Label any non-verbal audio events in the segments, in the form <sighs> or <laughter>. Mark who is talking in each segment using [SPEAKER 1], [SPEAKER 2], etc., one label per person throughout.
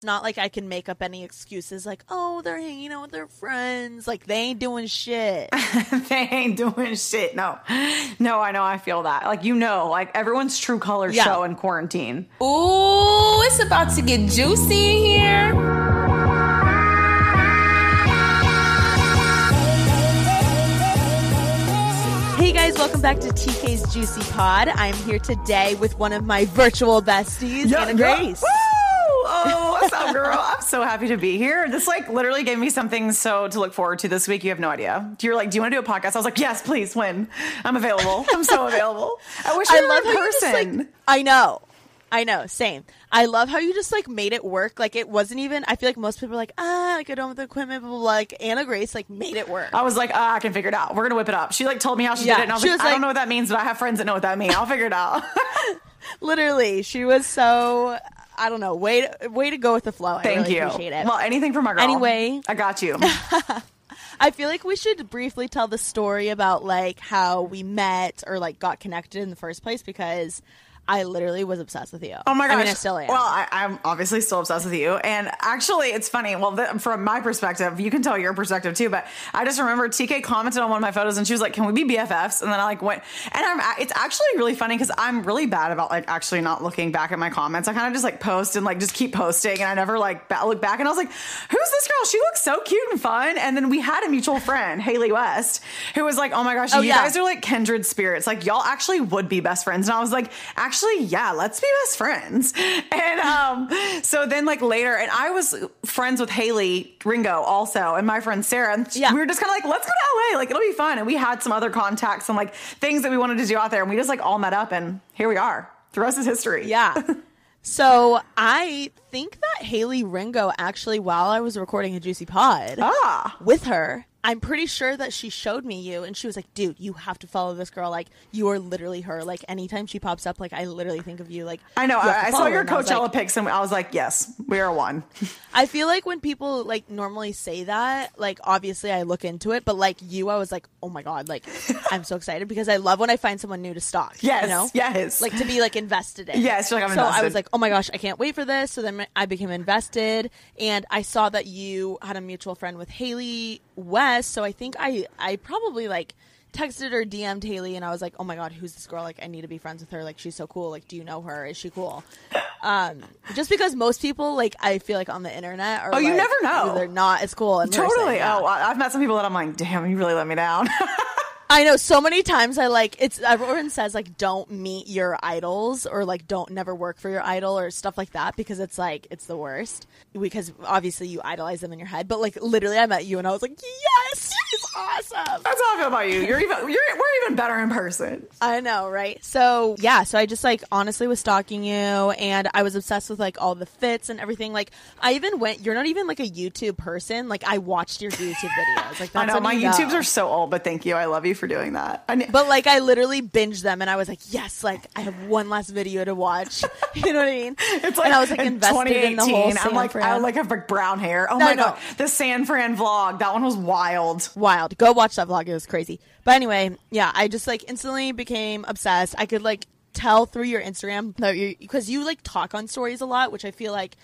[SPEAKER 1] It's not like I can make up any excuses like, oh, they're hanging out with their friends. Like, they ain't doing shit. <laughs>
[SPEAKER 2] they ain't doing shit. No. No, I know. I feel that. Like, you know, like everyone's true color
[SPEAKER 1] Yeah.
[SPEAKER 2] show in quarantine.
[SPEAKER 3] Ooh, it's about to get juicy in here.
[SPEAKER 1] Hey guys, welcome back to TK's Juicy Pod. I'm here today with one of my virtual besties, Anna Grace.
[SPEAKER 2] Woo! Oh, what's up, girl? I'm so happy to be here. This like literally gave me something so to look forward to this week. You have no idea. You're like, do you want to do a podcast? I was like, yes, please. When I'm available, I'm so available. I wish
[SPEAKER 1] I love
[SPEAKER 2] in
[SPEAKER 1] you just
[SPEAKER 2] person.
[SPEAKER 1] like. I know, I know. Same. I love how you just like made it work. Like it wasn't even. I feel like most people are like, ah, I get on with the equipment, but like Anna Grace like made it work.
[SPEAKER 2] I was like, ah, I can figure it out. We're gonna whip it up. She like told me how she
[SPEAKER 1] Yeah,
[SPEAKER 2] did it, and I was
[SPEAKER 1] she
[SPEAKER 2] like,
[SPEAKER 1] was
[SPEAKER 2] I
[SPEAKER 1] like-
[SPEAKER 2] don't know what that means, but I have friends that know what that means. I'll figure it out. <laughs>
[SPEAKER 1] Literally, she was so. I don't know. Way to, way to go with the flow. I
[SPEAKER 2] Thank
[SPEAKER 1] really
[SPEAKER 2] you.
[SPEAKER 1] Appreciate it.
[SPEAKER 2] Well, anything for my girl.
[SPEAKER 1] Anyway.
[SPEAKER 2] I got you. <laughs>
[SPEAKER 1] I feel like we should briefly tell the story about like how we met or like got connected in the first place because I literally was obsessed with you.
[SPEAKER 2] Oh my gosh!
[SPEAKER 1] I mean, I still am.
[SPEAKER 2] Well, I, I'm obviously still obsessed with you, and actually, it's funny. Well, th- from my perspective, you can tell your perspective too. But I just remember TK commented on one of my photos, and she was like, "Can we be BFFs?" And then I like went, and I'm. It's actually really funny because I'm really bad about like actually not looking back at my comments. I kind of just like post and like just keep posting, and I never like ba- look back. And I was like, "Who's this girl? She looks so cute and fun." And then we had a mutual friend, Haley West, who was like, "Oh my gosh,
[SPEAKER 1] Oh,
[SPEAKER 2] you
[SPEAKER 1] yeah.
[SPEAKER 2] guys are like kindred spirits. Like y'all actually would be best friends." And I was like, "Actually, yeah, let's be best friends." <laughs> And um, so then like later, and I was friends with Haley Ringo also, and my friend Sarah. And
[SPEAKER 1] Yeah.
[SPEAKER 2] we were just kind of like, "Let's go to LA. Like it'll be fun." And we had some other contacts and like things that we wanted to do out there, and we just like all met up, and here we are. The rest is history.
[SPEAKER 1] yeah. <laughs> So I think that Haley Ringo actually, while I was recording a Juicy Pod
[SPEAKER 2] Ah.
[SPEAKER 1] with her, I'm pretty sure that she showed me you, and she was like, "Dude, you have to follow this girl. Like, you are literally her. Like, anytime she pops up, like, I literally think of you. Like,
[SPEAKER 2] I know.
[SPEAKER 1] you have to
[SPEAKER 2] I, I saw your
[SPEAKER 1] And I was
[SPEAKER 2] Coachella
[SPEAKER 1] like-
[SPEAKER 2] pics, and I was like, "Yes, we are one."
[SPEAKER 1] I feel like when people like normally say that, like obviously I look into it, but like you, I was like, oh my god, like <laughs> I'm so excited because I love when I find someone new to stalk.
[SPEAKER 2] Yes,
[SPEAKER 1] you know,
[SPEAKER 2] yes.
[SPEAKER 1] like to be like invested in.
[SPEAKER 2] Yes, like,
[SPEAKER 1] so I was like, oh my gosh, I can't wait for this. So then I became invested, and I saw that you had a mutual friend with Haley West. So I think I I probably like texted or DM'd Haley and I was like, "Oh my god, who's this girl? Like I need to be friends with her. Like she's so cool. Like do you know her? Is she cool?" Um just because most people like I feel like on the internet are
[SPEAKER 2] Oh, you
[SPEAKER 1] like,
[SPEAKER 2] never know.
[SPEAKER 1] they're not as cool in person.
[SPEAKER 2] totally.
[SPEAKER 1] Yeah.
[SPEAKER 2] Oh, I- I've met some people that I'm like, "Damn, you really let me down." <laughs>
[SPEAKER 1] I know so many times I like it's everyone says like don't meet your idols or like don't never work for your idol or stuff like that because it's like it's the worst because obviously you idolize them in your head but like literally I met you and I was like yes she's awesome
[SPEAKER 2] That's how I feel about you. You're even. You're. We're even better in person.
[SPEAKER 1] I know, right? So yeah, so I just like honestly was stalking you, and I was obsessed with like all the fits and everything. Like I even went. You're not even like a YouTube person. Like I watched your YouTube videos. Like <laughs> that's
[SPEAKER 2] I know my
[SPEAKER 1] you
[SPEAKER 2] YouTubes
[SPEAKER 1] know.
[SPEAKER 2] are so old, but thank you. I love you for doing that.
[SPEAKER 1] But like I literally binged them, and I was like, yes, like I have one last video to watch. <laughs> you know what I mean?
[SPEAKER 2] It's like,
[SPEAKER 1] and I was like
[SPEAKER 2] in
[SPEAKER 1] invested in the whole.
[SPEAKER 2] 2018, I'm like,
[SPEAKER 1] San
[SPEAKER 2] I like have like brown hair. Oh
[SPEAKER 1] No,
[SPEAKER 2] my
[SPEAKER 1] no.
[SPEAKER 2] god, the San Fran vlog. That one was wild.
[SPEAKER 1] wild. Go watch that vlog. It was crazy. But anyway, yeah, I just like instantly became obsessed. I could like tell through your Instagram that you because you like talk on stories a lot, which I feel like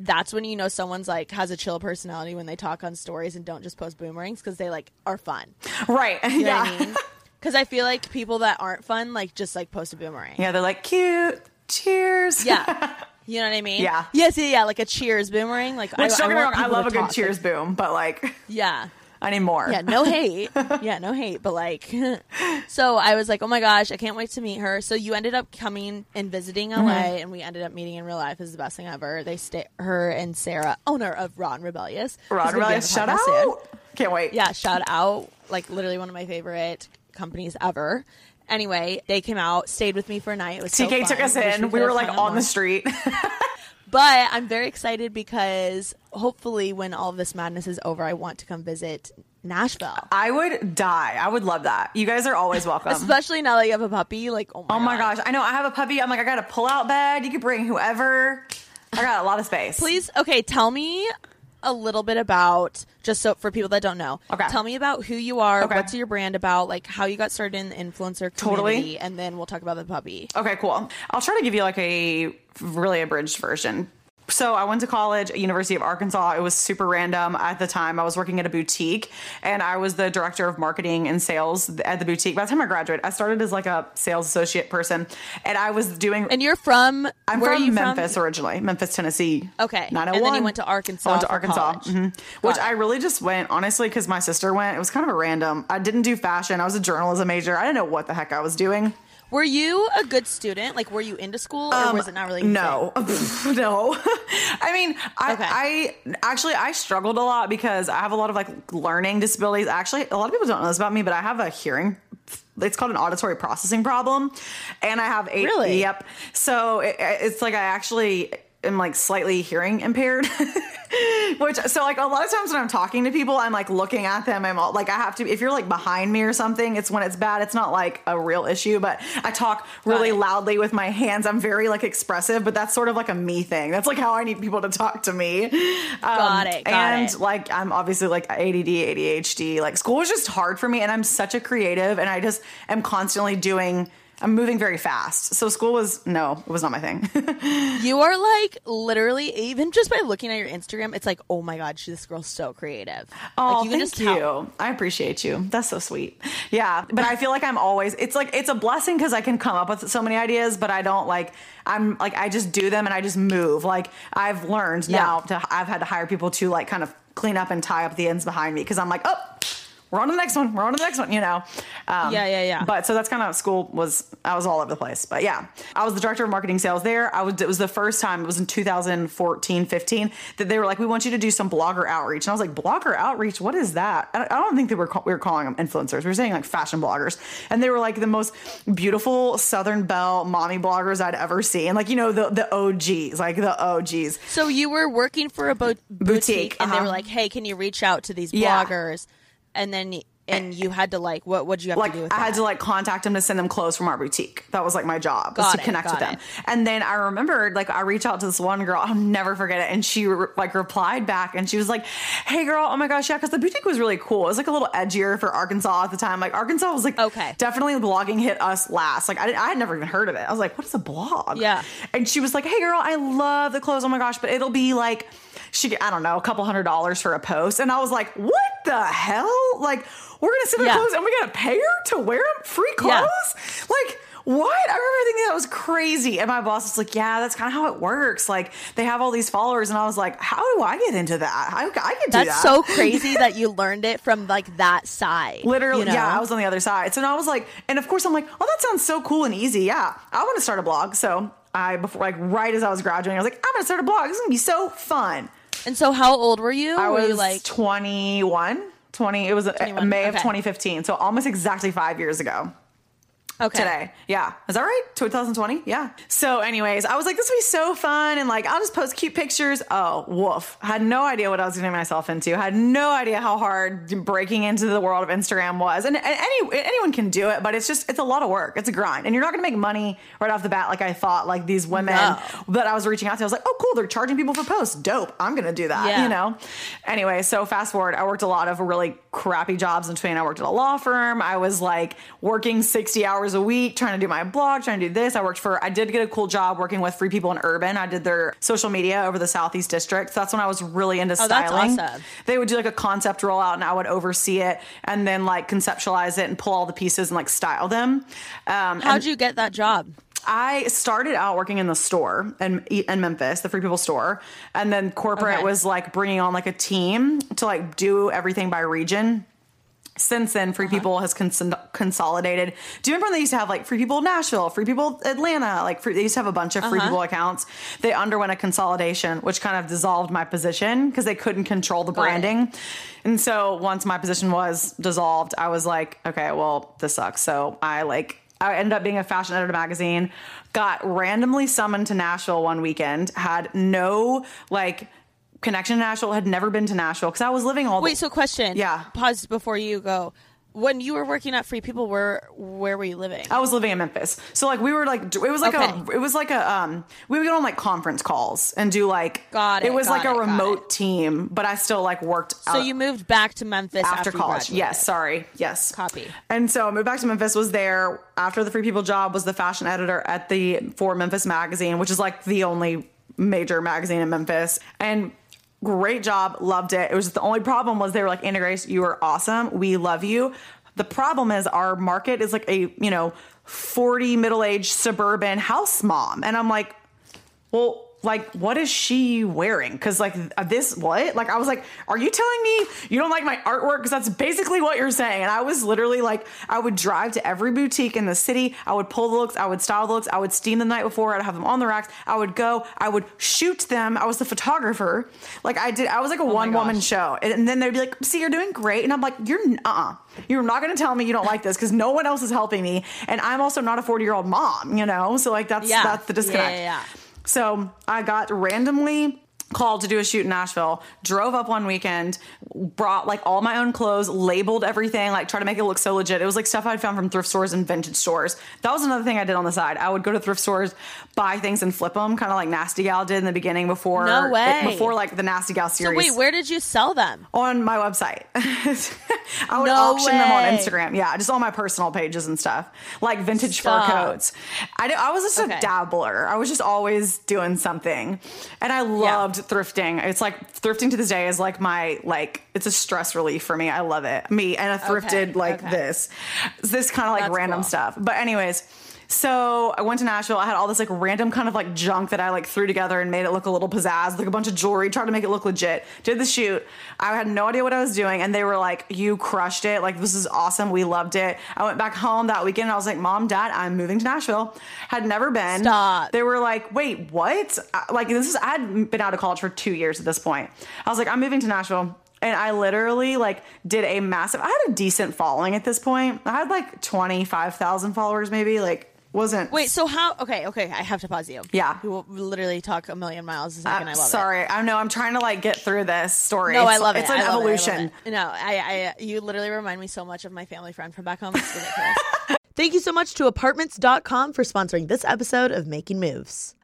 [SPEAKER 1] that's when you know someone's like has a chill personality when they talk on stories and don't just post boomerangs because they like are fun.
[SPEAKER 2] Right.
[SPEAKER 1] You know
[SPEAKER 2] yeah.
[SPEAKER 1] what I mean? <laughs> Because I feel like people that aren't fun like just like post a boomerang.
[SPEAKER 2] Yeah, they're like cute. Cheers.
[SPEAKER 1] Yeah. <laughs> You know what I mean?
[SPEAKER 2] Yeah.
[SPEAKER 1] Yes, yeah, yeah. Like a Cheers boomerang. Like
[SPEAKER 2] Which
[SPEAKER 1] I,
[SPEAKER 2] don't get me wrong, I love a good
[SPEAKER 1] talk.
[SPEAKER 2] cheers boom, but like
[SPEAKER 1] Yeah.
[SPEAKER 2] I need more.
[SPEAKER 1] Yeah, no <laughs> hate. yeah, no hate, but like <laughs> so I was like, "Oh my gosh, I can't wait to meet her." So you ended up coming and visiting LA
[SPEAKER 2] Mm-hmm.
[SPEAKER 1] and we ended up meeting in real life. is the best thing ever. They stay her and Sarah, owner of and Rebellious.
[SPEAKER 2] Rod
[SPEAKER 1] who's gonna be on
[SPEAKER 2] Rebellious, shout out.
[SPEAKER 1] soon.
[SPEAKER 2] Can't wait.
[SPEAKER 1] Yeah, shout out. Like literally one of my favorite companies ever. Anyway, they came out, stayed with me for a night. It was so
[SPEAKER 2] TK took us in. We
[SPEAKER 1] could
[SPEAKER 2] were like on
[SPEAKER 1] out
[SPEAKER 2] the street. <laughs>
[SPEAKER 1] But I'm very excited because hopefully, when all this madness is over, I want to come visit Nashville.
[SPEAKER 2] I would die. I would love that. You guys are always welcome. <laughs>
[SPEAKER 1] Especially now that you have a puppy. Like, oh my,
[SPEAKER 2] oh my gosh. I know I have a puppy. I'm like, I got a pull out bed. You could bring whoever. I got a lot of space.
[SPEAKER 1] Please, okay, tell me a little bit about just so for people that don't know.
[SPEAKER 2] Okay.
[SPEAKER 1] Tell me about who you are,
[SPEAKER 2] Okay.
[SPEAKER 1] what's your brand about, like how you got started in the influencer
[SPEAKER 2] Totally.
[SPEAKER 1] community, and then we'll talk about the puppy.
[SPEAKER 2] Okay, cool. I'll try to give you like a really abridged version. So I went to college University of Arkansas. It was super random at the time. I was working at a boutique and I was the director of marketing and sales at the boutique. By the time I graduated, I started as like a sales associate person and I was doing
[SPEAKER 1] And you're from
[SPEAKER 2] I'm
[SPEAKER 1] where
[SPEAKER 2] from
[SPEAKER 1] are you
[SPEAKER 2] Memphis
[SPEAKER 1] from?
[SPEAKER 2] originally, Memphis, Tennessee.
[SPEAKER 1] Okay. And
[SPEAKER 2] 901.
[SPEAKER 1] then you went to Arkansas
[SPEAKER 2] I went to Arkansas, mhm. Which
[SPEAKER 1] it.
[SPEAKER 2] I really just went honestly because my sister went. It was kind of a random. I didn't do fashion. I was a journalism major. I didn't know what the heck I was doing.
[SPEAKER 1] Were you a good student? Like, were you into school, or was it not really?
[SPEAKER 2] Um, No, <laughs> no. <laughs> I mean, I,
[SPEAKER 1] Okay.
[SPEAKER 2] I actually I struggled a lot because I have a lot of like learning disabilities. Actually, a lot of people don't know this about me, but I have a hearing. It's called an auditory processing problem, and I have a
[SPEAKER 1] Really?
[SPEAKER 2] Yep. So it, it's like I actually am like slightly hearing impaired. <laughs> <laughs> Which so like a lot of times when I'm talking to people, I'm like looking at them. I'm all, like I have to. If you're like behind me or something, it's when it's bad. It's not like a real issue, but I talk really loudly with my hands. I'm very like expressive, but that's sort of like a me thing. That's like how I need people to talk to me. Um,
[SPEAKER 1] Got it, got
[SPEAKER 2] and
[SPEAKER 1] it.
[SPEAKER 2] like I'm obviously like ADD, ADHD. Like school was just hard for me, and I'm such a creative, and I just am constantly doing. I'm moving very fast, so school was no, it was not my thing. <laughs>
[SPEAKER 1] You are like literally, even just by looking at your Instagram, it's like, oh my god, she, this girl's so creative.
[SPEAKER 2] Oh,
[SPEAKER 1] like, you
[SPEAKER 2] thank
[SPEAKER 1] just
[SPEAKER 2] you. I appreciate you. That's so sweet. Yeah, but I feel like I'm always. It's like it's a blessing because I can come up with so many ideas, but I don't like. I'm like I just do them and I just move. Like I've learned
[SPEAKER 1] Yeah.
[SPEAKER 2] now to. I've had to hire people to like kind of clean up and tie up the ends behind me because I'm like, oh, we're on to the next one. We're on to the next one. You know. Um,
[SPEAKER 1] Yeah, yeah, yeah.
[SPEAKER 2] But so that's kind of school was. I was all over the place. But yeah, I was the director of marketing sales there. I was. It was the first time. It was in 2014, 15 that they were like, we want you to do some blogger outreach, and I was like, blogger outreach. What is that? I I don't think they were. We were calling them influencers. We were saying like fashion bloggers, and they were like the most beautiful Southern Belle mommy bloggers I'd ever seen. Like you know the the OGs, like the OGs.
[SPEAKER 1] So you were working for a bo- boutique,
[SPEAKER 2] Boutique,
[SPEAKER 1] and they
[SPEAKER 2] uh-huh.
[SPEAKER 1] were like, "Hey, can you reach out to these
[SPEAKER 2] Yeah.
[SPEAKER 1] Bloggers?" And then and you had to like, what? What did you have
[SPEAKER 2] like
[SPEAKER 1] to do with that?
[SPEAKER 2] I
[SPEAKER 1] that?
[SPEAKER 2] had to like contact them to send them clothes from our boutique. That was like my job was
[SPEAKER 1] Got
[SPEAKER 2] to
[SPEAKER 1] it,
[SPEAKER 2] connect with them.
[SPEAKER 1] it.
[SPEAKER 2] And then I remembered like I reached out to this one girl. I'll never forget it. And she re- like replied back and she was like, "Hey girl, oh my gosh, yeah." Because the boutique was really cool. It was like a little edgier for Arkansas at the time. Like Arkansas was like
[SPEAKER 1] Okay.
[SPEAKER 2] definitely blogging hit us last. Like I, didn't- I had never even heard of it. I was like, "What is a blog?"
[SPEAKER 1] Yeah.
[SPEAKER 2] And she was like, "Hey girl, I love the clothes. Oh my gosh, but it'll be like." She, I don't know, a couple hundred dollars for a post, and I was like, "What the hell? Like, we're gonna send her
[SPEAKER 1] Yeah.
[SPEAKER 2] clothes, and we gotta pay her to wear them free clothes?
[SPEAKER 1] Yeah.
[SPEAKER 2] Like, what? I remember thinking that was crazy. And my boss was like, yeah, that's kind of how it works. Like, they have all these followers. And I was like, how do I get into that? I, I could do that.
[SPEAKER 1] That's
[SPEAKER 2] that.
[SPEAKER 1] so <laughs> crazy that you learned it from like that side.
[SPEAKER 2] Literally,
[SPEAKER 1] you know?
[SPEAKER 2] yeah, I was on the other side. So now I was like, and of course I'm like, oh, that sounds so cool and easy. Yeah, I want to start a blog. So I, before, like, right as I was graduating, I was like, I'm going to start a blog. This is going to be so fun.
[SPEAKER 1] And so, how old were you?
[SPEAKER 2] I
[SPEAKER 1] were
[SPEAKER 2] was
[SPEAKER 1] you like
[SPEAKER 2] 21. 20, it was uh
[SPEAKER 1] 21,
[SPEAKER 2] May of 2015. So almost exactly five years ago.
[SPEAKER 1] Okay?
[SPEAKER 2] today. Yeah. Is that right? 2020? Yeah. So, anyways, I was like, this would be so fun. And like, I'll just post cute pictures. Oh, woof. Had no idea what I was getting myself into. Had no idea how hard breaking into the world of Instagram was. And, and any, anyone can do it, but it's just, it's a lot of work. It's a grind. And you're not going to make money right off the bat like I thought, like these women
[SPEAKER 1] No.
[SPEAKER 2] that I was reaching out to. I was like, oh, cool. They're charging people for posts. Dope. I'm going to do that,
[SPEAKER 1] Yeah.
[SPEAKER 2] you know? Anyway, so fast forward, I worked a lot of really crappy jobs in between. I worked at a law firm. I was like working 60 hours a week, trying to do my blog, trying to do this. I worked for, I did get a cool job working with Free People in Urban. I did their social media over the Southeast District. So that's when I was really into
[SPEAKER 1] Oh,
[SPEAKER 2] styling.
[SPEAKER 1] awesome.
[SPEAKER 2] They would do like a concept rollout and I would oversee it and then like conceptualize it and pull all the pieces and like style them. Um,
[SPEAKER 1] How'd you get that job?
[SPEAKER 2] I started out working in the store in, in Memphis, the Free People store, and then corporate
[SPEAKER 1] Okay.
[SPEAKER 2] was like bringing on like a team to like do everything by region. Since then,
[SPEAKER 1] Uh-huh.
[SPEAKER 2] Free People has cons- consolidated. Do you remember when they used to have like Free People Nashville, Free People Atlanta? Like free, they used to have a bunch of
[SPEAKER 1] Uh-huh.
[SPEAKER 2] Free People accounts. They underwent a consolidation, which kind of dissolved my position because they couldn't control the branding. And so once my position was dissolved, I was like, okay, well, this sucks. So I like I ended up being a fashion editor magazine, got randomly summoned to Nashville one weekend, had no like connection to Nashville, had never been to Nashville because I was living all
[SPEAKER 1] Wait, so question.
[SPEAKER 2] Yeah.
[SPEAKER 1] Pause before you go. When you were working at Free People, where where were you living?
[SPEAKER 2] I was living in Memphis. So like we were like it was like a it was like a um we would get on like conference calls and do like
[SPEAKER 1] Got it, it
[SPEAKER 2] was
[SPEAKER 1] got
[SPEAKER 2] like a
[SPEAKER 1] it, got
[SPEAKER 2] remote team, but I still like worked
[SPEAKER 1] so you moved back to Memphis after,
[SPEAKER 2] after college. Yes, sorry. Yes.
[SPEAKER 1] Copy.
[SPEAKER 2] And so I moved back to Memphis, was there after the Free People job, was the fashion editor at the For Memphis magazine, which is like the only major magazine in Memphis. And great job, loved it. It was the only problem was they were like, Anna Grace, you are awesome. We love you. The problem is our market is like a, you know, 40 middle-aged suburban house mom. And I'm like, well, like, what is she wearing? Because, like, uh, this, what? Like, I was like, are you telling me you don't like my artwork? Because that's basically what you're saying. And I was literally like, I would drive to every boutique in the city. I would pull the looks, I would style the looks, I would steam the night before, I'd have them on the racks. I would go, I would shoot them. I was the photographer. Like, I did, I was like a one woman show. And, then they'd be like, see, you're doing great. And I'm like, you're, uh uh You're not going to tell me you don't like this because no one else is helping me. And I'm also not a 40 year old mom, you know? So, like, that's,
[SPEAKER 1] Yeah.
[SPEAKER 2] that's the disconnect.
[SPEAKER 1] Yeah, yeah, yeah.
[SPEAKER 2] So I got randomly called to do a shoot in Nashville, drove up one weekend, brought like all my own clothes, labeled everything, like try to make it look so legit. It was like stuff I'd found from thrift stores and vintage stores. That was another thing I did on the side. I would go to thrift stores, buy things and flip them, kind of like Nasty Gal did in the beginning before
[SPEAKER 1] No way.
[SPEAKER 2] before like the Nasty Gal series.
[SPEAKER 1] So wait, where did you sell them?
[SPEAKER 2] on my website. <laughs> I would
[SPEAKER 1] No
[SPEAKER 2] auction them on. Instagram. Yeah, just on my personal pages and stuff, like vintage
[SPEAKER 1] Stop.
[SPEAKER 2] fur coats. I, did- I was just
[SPEAKER 1] Okay.
[SPEAKER 2] a dabbler. I was just always doing something, and I loved thrifting. It's like thrifting to this day is like my like it's a stress relief for me. I love it. Me and I thrifted like
[SPEAKER 1] okay.
[SPEAKER 2] this, this kind of like
[SPEAKER 1] That's
[SPEAKER 2] random
[SPEAKER 1] cool.
[SPEAKER 2] stuff. But anyways. So I went to Nashville. I had all this like random kind of like junk that I like threw together and made it look a little pizzazz, like a bunch of jewelry, tried to make it look legit. Did the shoot. I had no idea what I was doing, and they were like, "You crushed it! Like this is awesome. We loved it." I went back home that weekend. And I was like, "Mom, Dad, I'm moving to Nashville." Had never been.
[SPEAKER 1] Stop.
[SPEAKER 2] They were like, "Wait, what?" I- Like this is. I had been out of college for two years at this point. I was like, "I'm moving to Nashville." And I literally like did a massive. I had a decent following at this point. I had like twenty five thousand followers, maybe. Like wasn't.
[SPEAKER 1] Wait, so how? Okay, okay, I have to pause you.
[SPEAKER 2] Yeah.
[SPEAKER 1] we will literally talk a million miles a second.
[SPEAKER 2] Uh,
[SPEAKER 1] I love it.
[SPEAKER 2] sorry, I know I'm trying to like get through this story.
[SPEAKER 1] No, I
[SPEAKER 2] It's-
[SPEAKER 1] love it.
[SPEAKER 2] It's an
[SPEAKER 1] I love it, I
[SPEAKER 2] evolution.
[SPEAKER 1] it. No, I, I, you literally remind me so much of my family friend from back home. <laughs> Thank you so much to Apartments.com for sponsoring this episode of Making Moves.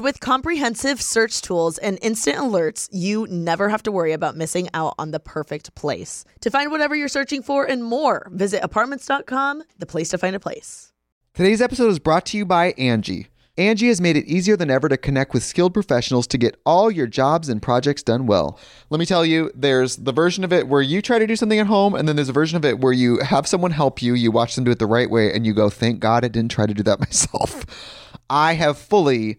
[SPEAKER 1] with comprehensive search tools and instant alerts, you never have to worry about missing out on the perfect place. To find whatever you're searching for and more, visit apartments.com, the place to find a place.
[SPEAKER 4] Today's episode is brought to you by Angi. Angi has made it easier than ever to connect with skilled professionals to get all your jobs and projects done well. Let me tell you, there's the version of it where you try to do something at home, and then there's a version of it where you have someone help you, you watch them do it the right way, and you go, thank God I didn't try to do that <laughs> myself. I have fully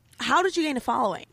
[SPEAKER 1] How did you gain a following?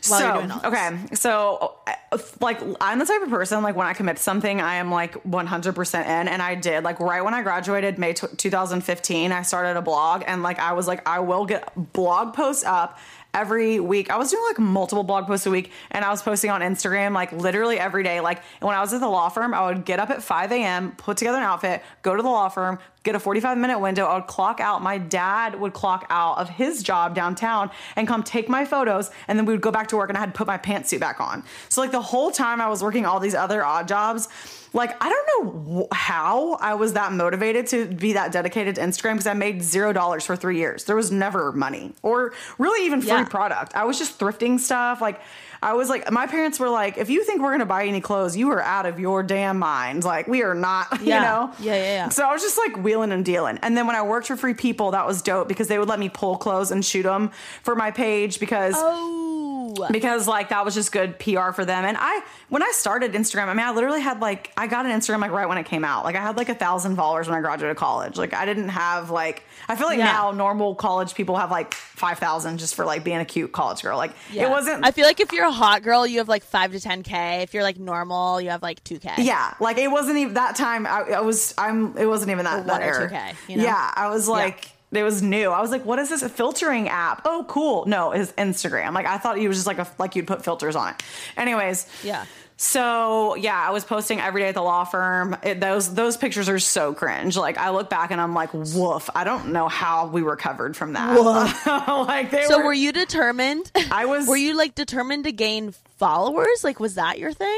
[SPEAKER 2] So
[SPEAKER 1] doing all this?
[SPEAKER 2] okay. So uh, like i'm the type of person like when i commit to something i am like 100% in. And i did like right when i graduated may t- 2015 i started a blog. And like i was like i will get blog posts up every week. I was doing like multiple blog posts a week. And i was posting on instagram like literally every day. Like when i was at the law firm i would get up at 5 a.m put together an outfit go to the law firm get a 45 minute window i would clock out. My dad would clock out of his job downtown and come take my photos and then we would go back to work and i had to put my pantsuit back on. So like the whole time i was working all these other odd jobs like i don't know how i was that motivated to be that dedicated to instagram because i made zero dollars for three years. There was never money or really even free
[SPEAKER 1] Yeah.
[SPEAKER 2] product. I was just thrifting stuff like I was like, my parents were like, if you think we're gonna buy any clothes, you are out of your damn mind. Like, we are not, <laughs>
[SPEAKER 1] Yeah.
[SPEAKER 2] you know?
[SPEAKER 1] Yeah, yeah, yeah.
[SPEAKER 2] So I was just like wheeling and dealing. And then when I worked for Free People, that was dope because they would let me pull clothes and shoot them for my page because
[SPEAKER 1] Oh,
[SPEAKER 2] because like that was just good PR for them. And I when I started Instagram, I mean I literally had like I got an Instagram like right when it came out. Like I had like a thousand followers when I graduated college. Like I didn't have like I feel like
[SPEAKER 1] Yeah.
[SPEAKER 2] now normal college people have like five thousand just for like being a cute college girl. Like
[SPEAKER 1] yeah.
[SPEAKER 2] it wasn't
[SPEAKER 1] I feel like if you're a hot girl, you have like five to ten k. If you're like normal, you have like two k.
[SPEAKER 2] yeah, like it wasn't even that time. I, I was I'm it wasn't even that
[SPEAKER 1] Or
[SPEAKER 2] that
[SPEAKER 1] one or 2K, you know?
[SPEAKER 2] Yeah, I was like it was new. I was like, what is this a filtering app? Oh, cool. No, it's Instagram. Like I thought it was just like a like you'd put filters on it. Anyways,
[SPEAKER 1] Yeah.
[SPEAKER 2] So yeah, I was posting every day at the law firm. It, those those pictures are so cringe. Like I look back and I'm like, woof. I don't know how we recovered from that. <laughs> like they
[SPEAKER 1] So
[SPEAKER 2] were.
[SPEAKER 1] were you determined?
[SPEAKER 2] I was-
[SPEAKER 1] Were you like determined to gain followers? Like, was that your thing?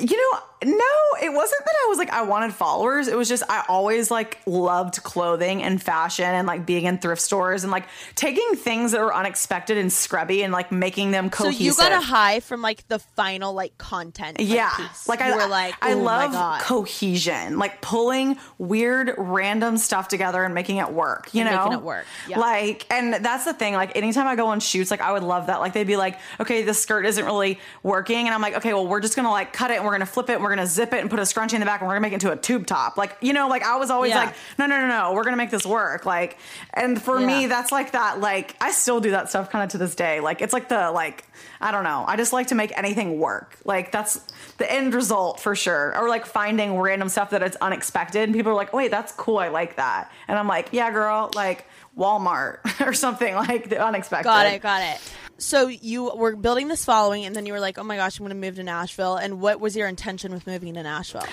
[SPEAKER 2] you know, no, it wasn't that I was like I wanted followers. It was just I always like loved clothing and fashion and like being in thrift stores and like taking things that were unexpected and scrubby and like making them cohesive.
[SPEAKER 1] So you got a high from like the final like content. like,
[SPEAKER 2] yeah
[SPEAKER 1] piece.
[SPEAKER 2] like
[SPEAKER 1] you
[SPEAKER 2] i
[SPEAKER 1] were like,
[SPEAKER 2] i
[SPEAKER 1] "Oh
[SPEAKER 2] love cohesion like pulling weird random stuff together and making it work you
[SPEAKER 1] And
[SPEAKER 2] know
[SPEAKER 1] making it work, yeah.
[SPEAKER 2] like and that's the thing like anytime i go on shoots like i would love that like they'd be like okay the skirt isn't really working and i'm like okay well we're just gonna like cut it and we're gonna flip it and we're gonna zip it and put a scrunchie in the back and we're gonna make it into a tube top. Like you know like i was always
[SPEAKER 1] Yeah.
[SPEAKER 2] like no no no no we're gonna make this work. Like and for me that's like that like i still do that stuff kind of to this day. Like it's like the like i don't know. I just like to make anything work. Like that's the end result for sure. Or like finding random stuff that it's unexpected and people are like wait that's cool. I like that. And i'm like yeah girl like walmart <laughs> or something like the unexpected.
[SPEAKER 1] Got it, got it. So you were building this following, and then you were like, "Oh my gosh, I'm going to move to Nashville." And what was your intention with moving to Nashville?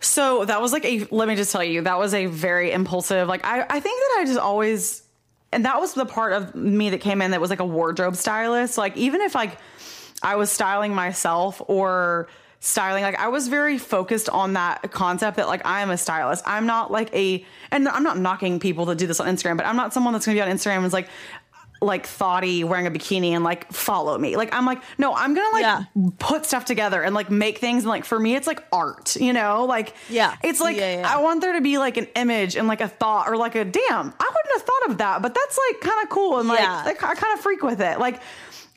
[SPEAKER 2] So that was like a let me just tell you, that was a very impulsive like I, I think that I just always and that was the part of me that came in that was like a wardrobe stylist. Like even if like I was styling myself or styling like I was very focused on that concept that like I am a stylist. I'm not like a and I'm not knocking people that do this on Instagram, but I'm not someone that's gonna be on Instagram and is like like thoughty wearing a bikini and like follow me. Like I'm like, no, I'm gonna like
[SPEAKER 1] Yeah.
[SPEAKER 2] put stuff together and like make things and like for me it's like art, you know? Like
[SPEAKER 1] Yeah.
[SPEAKER 2] It's like
[SPEAKER 1] Yeah, yeah.
[SPEAKER 2] I want there to be like an image and like a thought or like a damn, I wouldn't have thought of that, but that's like kind of cool and like
[SPEAKER 1] Yeah.
[SPEAKER 2] I kind of freak with it. Like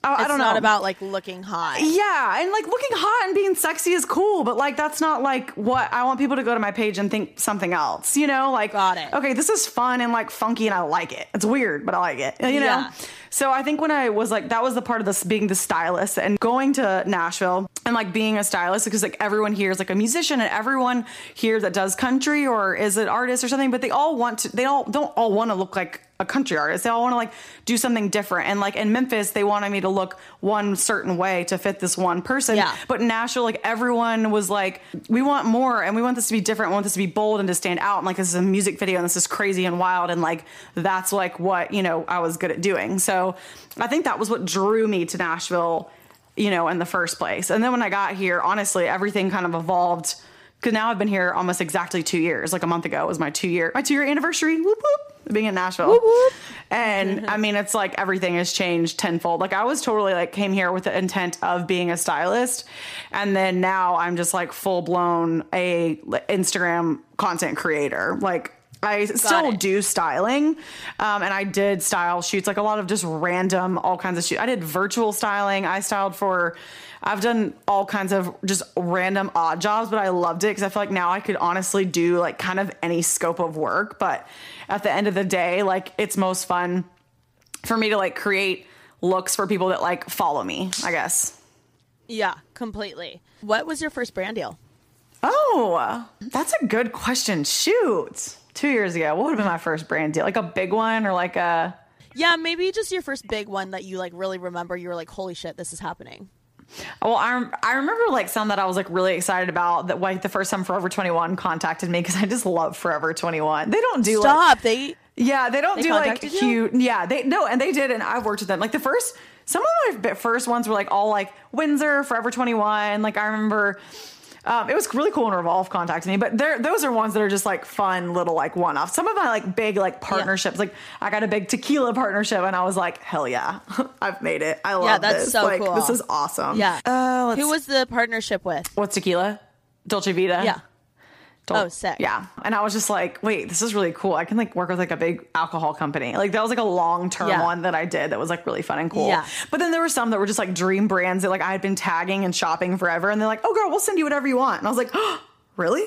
[SPEAKER 2] Oh, I,
[SPEAKER 1] I
[SPEAKER 2] don't know.
[SPEAKER 1] not about like looking hot.
[SPEAKER 2] Yeah, and like looking hot and being sexy is cool, but like that's not like what I want people to go to my page and think something else, you know? Like,
[SPEAKER 1] Got it.
[SPEAKER 2] Okay, this is fun and like funky, and I like it. It's weird, but I like it, you know?
[SPEAKER 1] Yeah.
[SPEAKER 2] So I think when I was like, that was the part of this being the stylist and going to Nashville and like being a stylist because like everyone here is like a musician and everyone here that does country or is an artist or something, but they all want to, they all don't all want to look like a country artist. They all want to like do something different. And like in Memphis, they wanted me to look one certain way to fit this one person.
[SPEAKER 1] Yeah.
[SPEAKER 2] But in Nashville, like everyone was like, we want more and we want this to be different. We want this to be bold and to stand out. And like this is a music video and this is crazy and wild. And like that's like what, you know, I was good at doing. So I think that was what drew me to Nashville, you know, in the first place. And then when I got here, honestly, everything kind of evolved. Cause now I've been here almost exactly two years. Like a month ago was my two year, my two year anniversary. Whoop whoop. being in Nashville. And <laughs> I mean, it's like everything has changed tenfold. Like I was totally like came here with the intent of being a stylist, and then now I'm just like full blown a Instagram content creator. Like I still
[SPEAKER 1] it.
[SPEAKER 2] do styling, um, and I did style shoots, like a lot of just random, all kinds of shoots. I did virtual styling. I styled for. I've done all kinds of just random odd jobs, but I loved it because I feel like now I could honestly do like kind of any scope of work. But at the end of the day, like it's most fun for me to like create looks for people that like follow me, I guess.
[SPEAKER 1] Yeah, completely. What was your first brand deal?
[SPEAKER 2] Oh, that's a good question. Shoot. Two years ago, what would have been my first brand deal? Like a big one or like a.
[SPEAKER 1] Yeah, maybe just your first big one that you like really remember. You were like, "Holy shit, this is happening."
[SPEAKER 2] Well, I, I remember like some that I was like really excited about that like the first time Forever 21 contacted me because I just love Forever 21. They don't do like,
[SPEAKER 1] Stop. They
[SPEAKER 2] Yeah, they don't
[SPEAKER 1] They
[SPEAKER 2] do like
[SPEAKER 1] contacted you?
[SPEAKER 2] cute. Yeah, they no, and they did, and I've worked with them. Like the first, some of my first ones were like all like Windsor, Forever Twenty One. Like I remember, um, it was really cool when Revolve contacted me. But those are ones that are just like fun little like one off. Some of my like big like partnerships, like I got a big tequila partnership, and I was like, hell yeah, <laughs> I've made it. I love yeah,
[SPEAKER 1] that's
[SPEAKER 2] this.
[SPEAKER 1] so
[SPEAKER 2] like,
[SPEAKER 1] cool.
[SPEAKER 2] This is awesome.
[SPEAKER 1] yeah.
[SPEAKER 2] Uh,
[SPEAKER 1] Who was the partnership with?
[SPEAKER 2] what's tequila? Dulce Vida.
[SPEAKER 1] Yeah.
[SPEAKER 2] Dol-
[SPEAKER 1] Oh, sick.
[SPEAKER 2] Yeah. And I was just like, wait, this is really cool. I can like work with like a big alcohol company. Like that was like a long term
[SPEAKER 1] Yeah.
[SPEAKER 2] one that I did that was like really fun and cool.
[SPEAKER 1] Yeah.
[SPEAKER 2] But then there were some that were just like dream brands that like I had been tagging and shopping forever. And they're like, oh girl, we'll send you whatever you want. And I was like, <gasps> oh, really?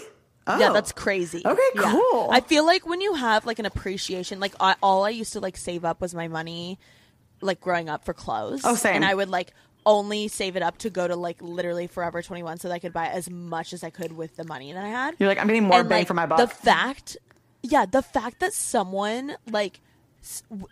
[SPEAKER 2] Oh.
[SPEAKER 1] Yeah, that's crazy.
[SPEAKER 2] Okay,
[SPEAKER 1] Yeah.
[SPEAKER 2] cool.
[SPEAKER 1] I feel like when you have like an appreciation, like I, all I used to like save up was my money, like growing up for clothes.
[SPEAKER 2] Oh, same.
[SPEAKER 1] And I would like only save it up to go to like literally Forever Twenty One so that I could buy as much as I could with the money that I had.
[SPEAKER 2] You're like, I'm getting more
[SPEAKER 1] And,
[SPEAKER 2] bang
[SPEAKER 1] like,
[SPEAKER 2] for my buck.
[SPEAKER 1] The fact, yeah, the fact that someone like,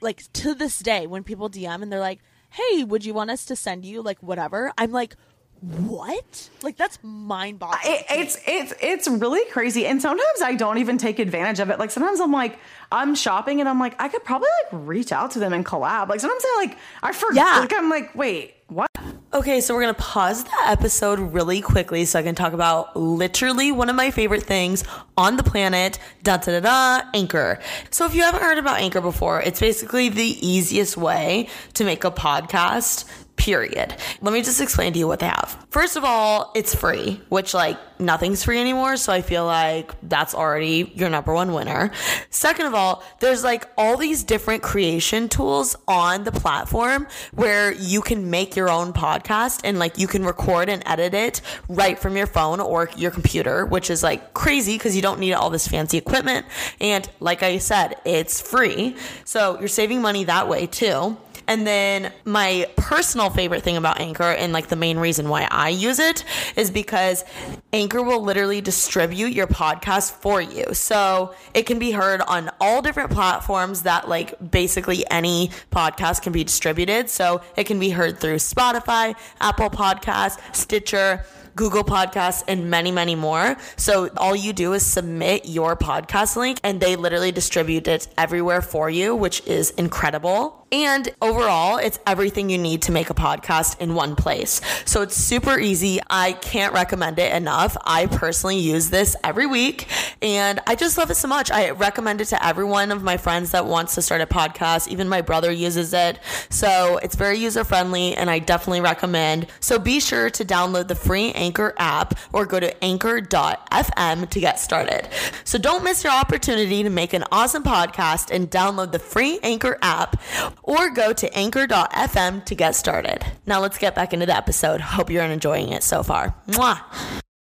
[SPEAKER 1] like to this day, when people DM and they're like, "Hey, would you want us to send you like whatever?" I'm like, "What?" Like that's mind boggling.
[SPEAKER 2] it, it's it's it's really crazy and sometimes i don't even take advantage of it like sometimes i'm like i'm shopping and i'm like i could probably like reach out to them and collab like sometimes i like i forget
[SPEAKER 1] Yeah.
[SPEAKER 2] like i'm like wait what
[SPEAKER 5] Okay, so we're gonna pause the episode really quickly so I can talk about literally one of my favorite things on the planet, da da da da, Anchor. So if you haven't heard about Anchor before, it's basically the easiest way to make a podcast. Period. Let me just explain to you what they have. First of all, it's free, which like nothing's free anymore. So I feel like that's already your number one winner. Second of all, there's like all these different creation tools on the platform where you can make your own podcast and like you can record and edit it right from your phone or your computer, which is like crazy because you don't need all this fancy equipment. And like I said, it's free. So you're saving money that way too. And then my personal favorite thing about Anchor and like the main reason why I use it is because Anchor will literally distribute your podcast for you. So it can be heard on all different platforms that like basically any podcast can be distributed. So it can be heard through Spotify, Apple Podcasts, Stitcher, Google Podcasts, and many, many more. So all you do is submit your podcast link and they literally distribute it everywhere for you, which is incredible. And overall, it's everything you need to make a podcast in one place. So it's super easy. I can't recommend it enough. I personally use this every week and I just love it so much. I recommend it to every one of my friends that wants to start a podcast. Even my brother uses it. So it's very user friendly and I definitely recommend. So be sure to download the free Anchor app or go to anchor.fm to get started. So don't miss your opportunity to make an awesome podcast and download the free Anchor app or go to anchor.fm to get started. Now let's get back into the episode. Hope you're enjoying it so far. Mwah.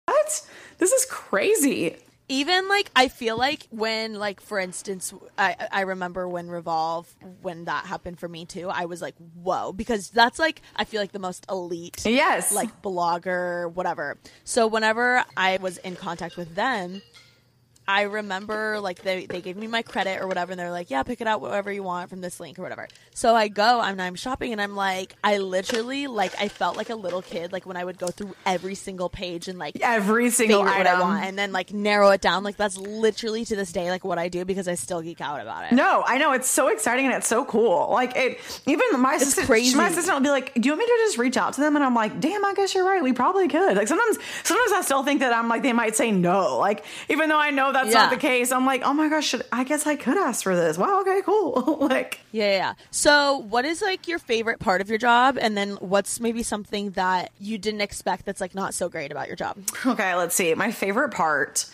[SPEAKER 2] what this is crazy
[SPEAKER 1] even like I feel like when like for instance I I remember when Revolve when that happened for me too I was like whoa because that's like I feel like the most elite
[SPEAKER 2] Yes.
[SPEAKER 1] like blogger whatever so whenever I was in contact with them I remember like they, they gave me my credit or whatever and they're like yeah pick it out whatever you want from this link or whatever so I go and I'm shopping and I'm like I literally like I felt like a little kid like when I would go through every single page and like
[SPEAKER 2] every single
[SPEAKER 1] favorite what I
[SPEAKER 2] item
[SPEAKER 1] want and then like narrow it down. Like that's literally to this day like what I do because I still geek out about it.
[SPEAKER 2] No, I know it's so exciting and it's so cool. Like it, even my assistant,
[SPEAKER 1] crazy.
[SPEAKER 2] my assistant will be like, "Do you want me to just reach out to them?" And I'm like, "Damn, I guess you're right. We probably could." Like sometimes, sometimes I still think that I'm like they might say no. Like even though I know no, that's
[SPEAKER 1] Yeah.
[SPEAKER 2] not the case. I'm like, oh my gosh, should, I guess I could ask for this. Wow, okay, cool. <laughs> like,
[SPEAKER 1] Yeah, yeah, yeah. So, what is like your favorite part of your job, and then what's maybe something that you didn't expect that's like not so great about your job?
[SPEAKER 2] Okay, let's see. My favorite part.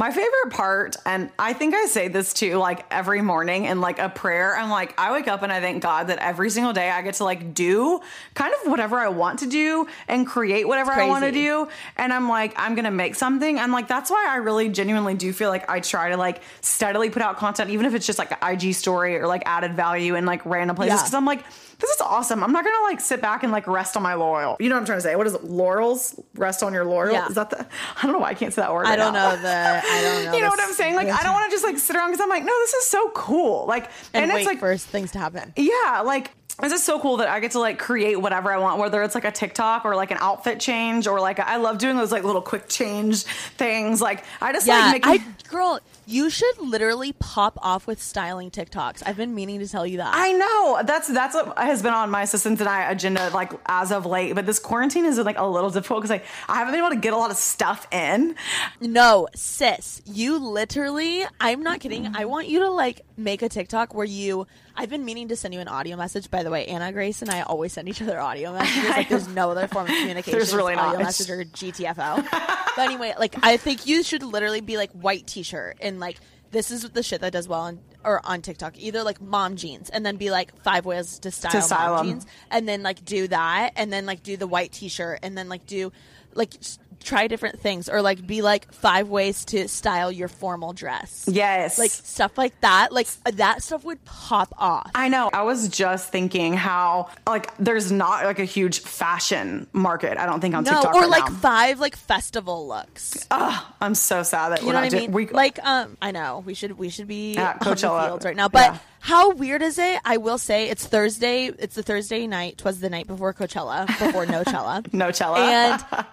[SPEAKER 2] My favorite part, and I think I say this too, like every morning in like a prayer. I'm like, I wake up and I thank God that every single day I get to like do kind of whatever I want to do and create whatever I want to do. And I'm like, I'm gonna make something. And like that's why I really genuinely do feel like I try to like steadily put out content, even if it's just like an IG story or like added value in like random places.
[SPEAKER 1] Yeah.
[SPEAKER 2] Cause I'm like, this is awesome. I'm not gonna like sit back and like rest on my laurel. You know what I'm trying to say? What is it? Laurels? Rest on your laurel?
[SPEAKER 1] Yeah.
[SPEAKER 2] Is that the? I don't know why I can't say that word.
[SPEAKER 1] I
[SPEAKER 2] right
[SPEAKER 1] don't
[SPEAKER 2] now.
[SPEAKER 1] know the. I don't know. <laughs>
[SPEAKER 2] you know what I'm saying? Like I don't want to just like sit around because I'm like, no, this is so cool. Like,
[SPEAKER 1] and,
[SPEAKER 2] and,
[SPEAKER 1] wait
[SPEAKER 2] it's like,
[SPEAKER 1] first things to happen.
[SPEAKER 2] yeah, like this is so cool that I get to like create whatever I want, whether it's like a TikTok or like an outfit change or like I love doing those like little quick change things. Like I just
[SPEAKER 1] Yeah,
[SPEAKER 2] like making.
[SPEAKER 1] I girl, you should literally pop off with styling TikToks. I've been meaning to tell you that.
[SPEAKER 2] I know that's that's what has been on my assistants and I agenda like as of late, but this quarantine is like a little difficult because like I haven't been able to get a lot of stuff in.
[SPEAKER 1] No, sis, you literally, I'm not kidding. I want you to like make a TikTok where you, I've been meaning to send you an audio message. By the way, Anna Grace and I always send each other audio <laughs> messages. Like there's no other form of communication.
[SPEAKER 2] There's really
[SPEAKER 1] It's audio
[SPEAKER 2] not.
[SPEAKER 1] message or <laughs> GTFO. but anyway, like I think you should literally be like white t-shirt and like, this is the shit that does well on or on TikTok. Either like mom jeans and then be like five ways to style,
[SPEAKER 2] style
[SPEAKER 1] mom
[SPEAKER 2] 'em.
[SPEAKER 1] jeans and then like do that and then like do the white t-shirt and then like do like try different things or like be like five ways to style your formal dress
[SPEAKER 2] Yes,
[SPEAKER 1] like stuff like that like that stuff would pop off
[SPEAKER 2] I know. I was just thinking how like there's not like a huge fashion market. I don't think on
[SPEAKER 1] no
[SPEAKER 2] TikTok
[SPEAKER 1] or
[SPEAKER 2] right
[SPEAKER 1] like
[SPEAKER 2] now.
[SPEAKER 1] five like festival looks
[SPEAKER 2] I'm so sad that
[SPEAKER 1] you
[SPEAKER 2] we're
[SPEAKER 1] know
[SPEAKER 2] not
[SPEAKER 1] what i
[SPEAKER 2] doing-
[SPEAKER 1] mean
[SPEAKER 2] we,
[SPEAKER 1] like um i know we should we should be
[SPEAKER 2] At Coachella.
[SPEAKER 1] fields right now but
[SPEAKER 2] Yeah.
[SPEAKER 1] how weird is it i will say it's thursday it's the thursday night twas the night before coachella before <laughs> nochella
[SPEAKER 2] no cello.
[SPEAKER 1] and <laughs>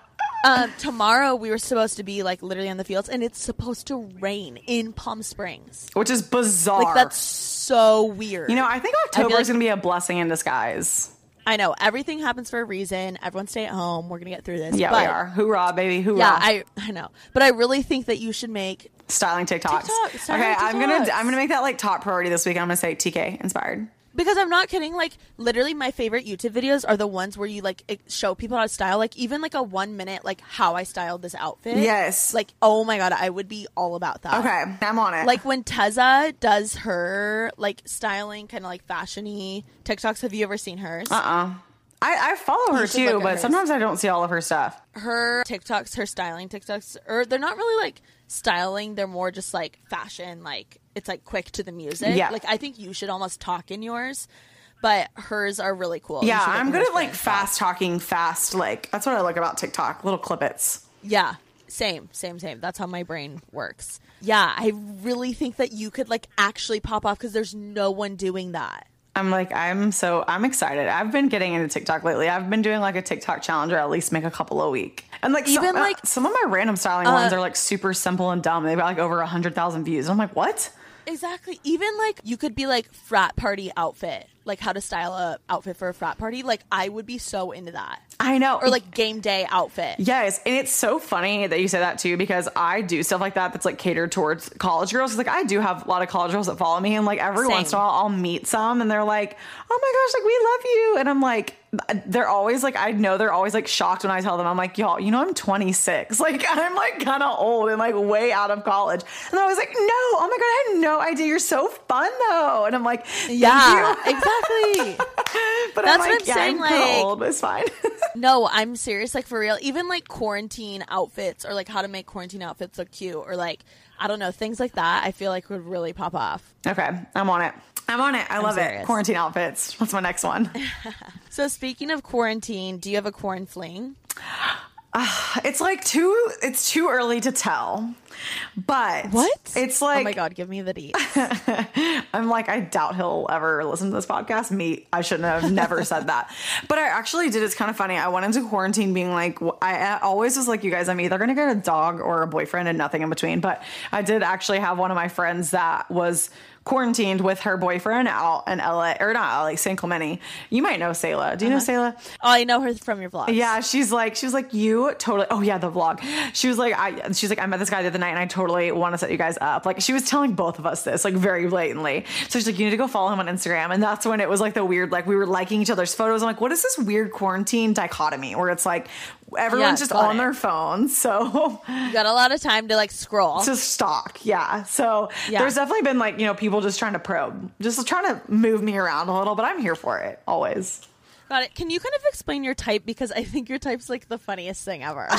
[SPEAKER 1] um, tomorrow we were supposed to be like literally on the fields, and it's supposed to rain in Palm Springs.
[SPEAKER 2] which is bizarre.
[SPEAKER 1] Like that's so weird.
[SPEAKER 2] you know, I think
[SPEAKER 1] I
[SPEAKER 2] October
[SPEAKER 1] like-
[SPEAKER 2] is going to be a blessing in disguise.
[SPEAKER 1] I know everything happens for a reason. Everyone stay at home. We're gonna get through this.
[SPEAKER 2] Yeah,
[SPEAKER 1] but,
[SPEAKER 2] we are. Hoorah, baby, hoorah.
[SPEAKER 1] Yeah, I I know, but I really think that you should make
[SPEAKER 2] styling TikToks.
[SPEAKER 1] TikTok, styling
[SPEAKER 2] okay, I'm gonna I'm gonna make that like top priority this week. I'm gonna say TK inspired.
[SPEAKER 1] Because I'm not kidding. Like literally, my favorite YouTube videos are the ones where you like show people how to style. Like even like a one minute like how I styled this outfit.
[SPEAKER 2] Yes.
[SPEAKER 1] Like oh my god, I would be all about that.
[SPEAKER 2] Okay, I'm on it.
[SPEAKER 1] like when Tezza does her like styling kind of like fashiony TikToks. Have you ever seen hers?
[SPEAKER 2] uh-uh. I, I follow her too, but
[SPEAKER 1] hers.
[SPEAKER 2] sometimes I don't see all of her stuff.
[SPEAKER 1] Her TikToks, her styling TikToks, or they're not really like styling. They're more just like fashion. Like it's like quick to the music.
[SPEAKER 2] Yeah.
[SPEAKER 1] Like I think you should almost talk in yours, but hers are really cool.
[SPEAKER 2] Yeah, I'm good at like fast talking, fast like that's what I like about TikTok. Little clippets.
[SPEAKER 1] Yeah. Same, same, same. That's how my brain works. Yeah, I really think that you could like actually pop off because there's no one doing that.
[SPEAKER 2] I'm like, I'm so I'm excited. I've been getting into TikTok lately. I've been doing like a TikTok challenge or at least make a couple a week. And like
[SPEAKER 1] Even,
[SPEAKER 2] some, uh,
[SPEAKER 1] like-
[SPEAKER 2] some of my random styling ones are like super simple and dumb. They've got like over a hundred thousand views. And I'm like, what?
[SPEAKER 1] Exactly. Even like you could be like frat party outfit, like how to style a outfit for a frat party. Like I would be so into that.
[SPEAKER 2] I know.
[SPEAKER 1] Or like game day outfit.
[SPEAKER 2] Yes, and it's so funny that you say that too because I do stuff like that that's like catered towards college girls. Like I do have a lot of college girls that follow me, and like every
[SPEAKER 1] Same.
[SPEAKER 2] once in a while I'll meet some, and they're like, "Oh my gosh, like we love you," and I'm like, they're always like, I know they're always like shocked when I tell them, I'm like, y'all, you know, I'm 26, <laughs> like I'm like kind of old and like way out of college, and they're always like, no, oh my god, I had no idea, you're so fun though, and I'm like,
[SPEAKER 1] Yeah, exactly. <laughs>
[SPEAKER 2] but
[SPEAKER 1] That's
[SPEAKER 2] I'm
[SPEAKER 1] what
[SPEAKER 2] like,
[SPEAKER 1] I'm
[SPEAKER 2] yeah,
[SPEAKER 1] saying,
[SPEAKER 2] I'm
[SPEAKER 1] like-
[SPEAKER 2] old, but it's fine. <laughs>
[SPEAKER 1] no, I'm serious. Like for real. Even like quarantine outfits or like how to make quarantine outfits look cute or like I don't know things like that. I feel like would really pop off.
[SPEAKER 2] okay, I'm on it. I'm on it. I love it. Quarantine outfits. What's my next one? <laughs>
[SPEAKER 1] So speaking of quarantine, do you have a corn fling? <gasps> <gasps> <gasps>
[SPEAKER 2] It's like too. It's too early to tell. But
[SPEAKER 1] What?
[SPEAKER 2] It's like
[SPEAKER 1] oh my god, give me the deets. <laughs>
[SPEAKER 2] I'm like I doubt he'll ever listen to this podcast. Me, I shouldn't have never said that. <laughs> But I actually did. It's kind of funny. I went into quarantine being like, I I always was like, you guys, I'm either gonna get a dog or a boyfriend and nothing in between. But I did actually have one of my friends that was quarantined with her boyfriend out in LA or not LA, San Clemente. You might know Sayla. Do you know uh-huh. Sayla?
[SPEAKER 1] Oh, I know her from your vlog.
[SPEAKER 2] Yeah, she's like, she was like, you totally. Oh yeah, the vlog. She was like, I. She's like, I met this guy the other night, and I totally want to set you guys up. Like, she was telling both of us this, like, very blatantly. So she's like, you need to go follow him on Instagram, and that's when it was like the weird, like, we were liking each other's photos. I'm like, what is this weird quarantine dichotomy where it's like everyone's
[SPEAKER 1] Yeah,
[SPEAKER 2] just on
[SPEAKER 1] it.
[SPEAKER 2] their phones, so
[SPEAKER 1] You got a lot of time to like scroll.
[SPEAKER 2] to stalk. Yeah. So
[SPEAKER 1] Yeah.
[SPEAKER 2] there's definitely been like, you know, people just trying to probe, just trying to move me around a little, but I'm here for it always.
[SPEAKER 1] Got it. Can you kind of explain your type because I think your type's like the funniest thing ever. <laughs>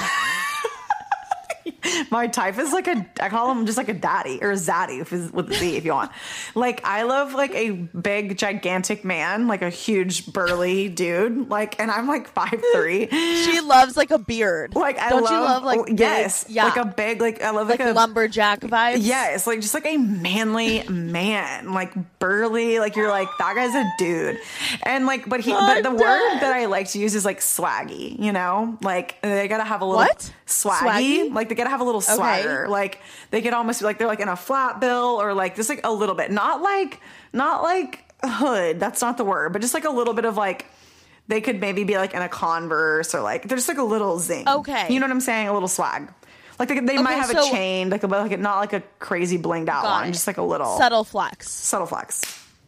[SPEAKER 1] <laughs>
[SPEAKER 2] My type is like a, I call him just like a daddy or a zaddy if is with a Z if you want. Like I love like a big gigantic man, like a huge burly dude. Like, and I'm like five three.
[SPEAKER 1] she loves like a beard.
[SPEAKER 2] Like I
[SPEAKER 1] don't
[SPEAKER 2] love,
[SPEAKER 1] you love like oh, big-
[SPEAKER 2] yes,
[SPEAKER 1] yeah,
[SPEAKER 2] like a big like I love
[SPEAKER 1] like,
[SPEAKER 2] like, a
[SPEAKER 1] lumberjack vibe.
[SPEAKER 2] Yes, like just like a manly man, like burly, like you're like that guy's a dude, and like, but he, but the word that I like to use is like swaggy, you know, like they gotta have a little
[SPEAKER 1] What?
[SPEAKER 2] swaggy,
[SPEAKER 1] Swaggy?
[SPEAKER 2] like they gotta have a little swagger, like they could almost be like they're like in a flat bill or like just like a little bit, not like not like hood, that's not the word, but just like a little bit of like. They could maybe be like in a Converse or like there's like a little zing.
[SPEAKER 1] Okay.
[SPEAKER 2] you know what I'm saying? A little swag. Like they, they might have
[SPEAKER 1] so-
[SPEAKER 2] a chain, like a, but like not like a crazy blinged out one,
[SPEAKER 1] it.
[SPEAKER 2] just like a little
[SPEAKER 1] subtle flex.
[SPEAKER 2] subtle flex.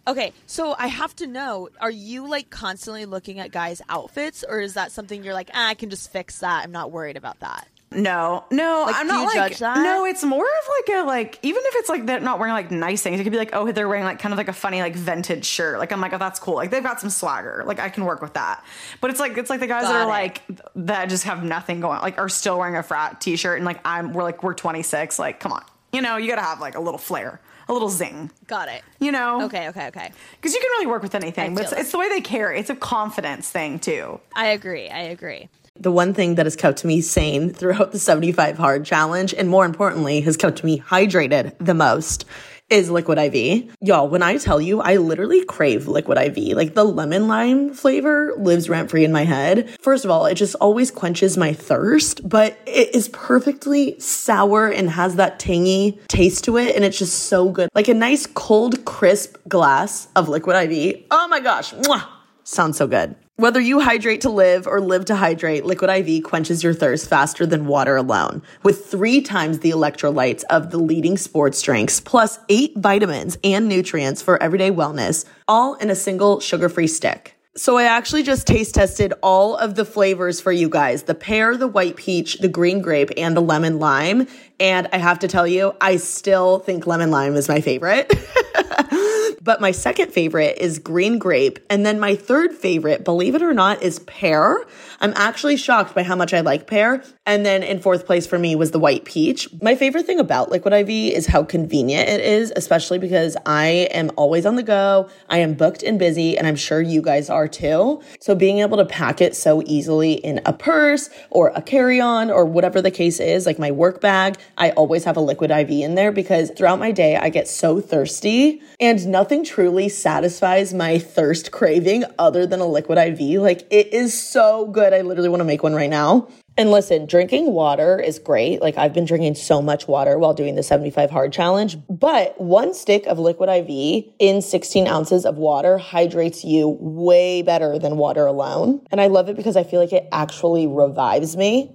[SPEAKER 1] Okay, so I have to know: Are you like constantly looking at guys' outfits, or is that something you're like, ah, I can just fix that? I'm not worried about that.
[SPEAKER 2] No, no,
[SPEAKER 1] Like,
[SPEAKER 2] I'm not like
[SPEAKER 1] judge that?
[SPEAKER 2] no. It's more of like a like even if it's like they're not wearing like nice things, it could be like oh they're wearing like kind of like a funny like vintage shirt. Like I'm like oh that's cool. Like they've got some swagger. Like I can work with that. But it's like it's like the guys that are
[SPEAKER 1] it.
[SPEAKER 2] like that just have nothing going. Like are still wearing a frat t-shirt and like I'm we're like we're 26. Like come on, you know you got to have like a little flair, a little zing.
[SPEAKER 1] Got it.
[SPEAKER 2] You know,
[SPEAKER 1] Okay, okay, okay.
[SPEAKER 2] because you can really work with anything. But it's, it's the way they carry. It's a confidence thing too.
[SPEAKER 1] I agree. I agree.
[SPEAKER 5] The one thing that has kept me sane throughout the 75 hard challenge, and more importantly, has kept me hydrated the most, is Liquid IV. Y'all, when I tell you, I literally crave Liquid IV. Like the lemon lime flavor lives rent free in my head. First of all, it just always quenches my thirst, but it is perfectly sour and has that tangy taste to it. And it's just so good. Like a nice cold, crisp glass of Liquid IV. Oh my gosh. Mwah. Sounds so good. Whether you hydrate to live or live to hydrate, Liquid IV quenches your thirst faster than water alone. With three times the electrolytes of the leading sports drinks, plus eight vitamins and nutrients for everyday wellness, all in a single sugar free stick. So I actually just taste tested all of the flavors for you guys the pear, the white peach, the green grape, and the lemon lime. And I have to tell you, I still think lemon lime is my favorite. <laughs> <laughs> But my second favorite is green grape. And then my third favorite, believe it or not, is pear. I'm actually shocked by how much I like pear. And then in fourth place for me was the white peach. My favorite thing about Liquid IV is how convenient it is, especially because I am always on the go. I am booked and busy, and I'm sure you guys are too. So being able to pack it so easily in a purse or a carry on or whatever the case is, like my work bag, I always have a Liquid IV in there because throughout my day, I get so thirsty and nothing truly satisfies my thirst craving other than a Liquid IV. Like it is so good. I literally want to make one right now. And listen, drinking water is great. Like I've been drinking so much water while doing the 75 hard challenge, but one stick of liquid IV in 16 ounces of water hydrates you way better than water alone. And I love it because I feel like it actually revives me.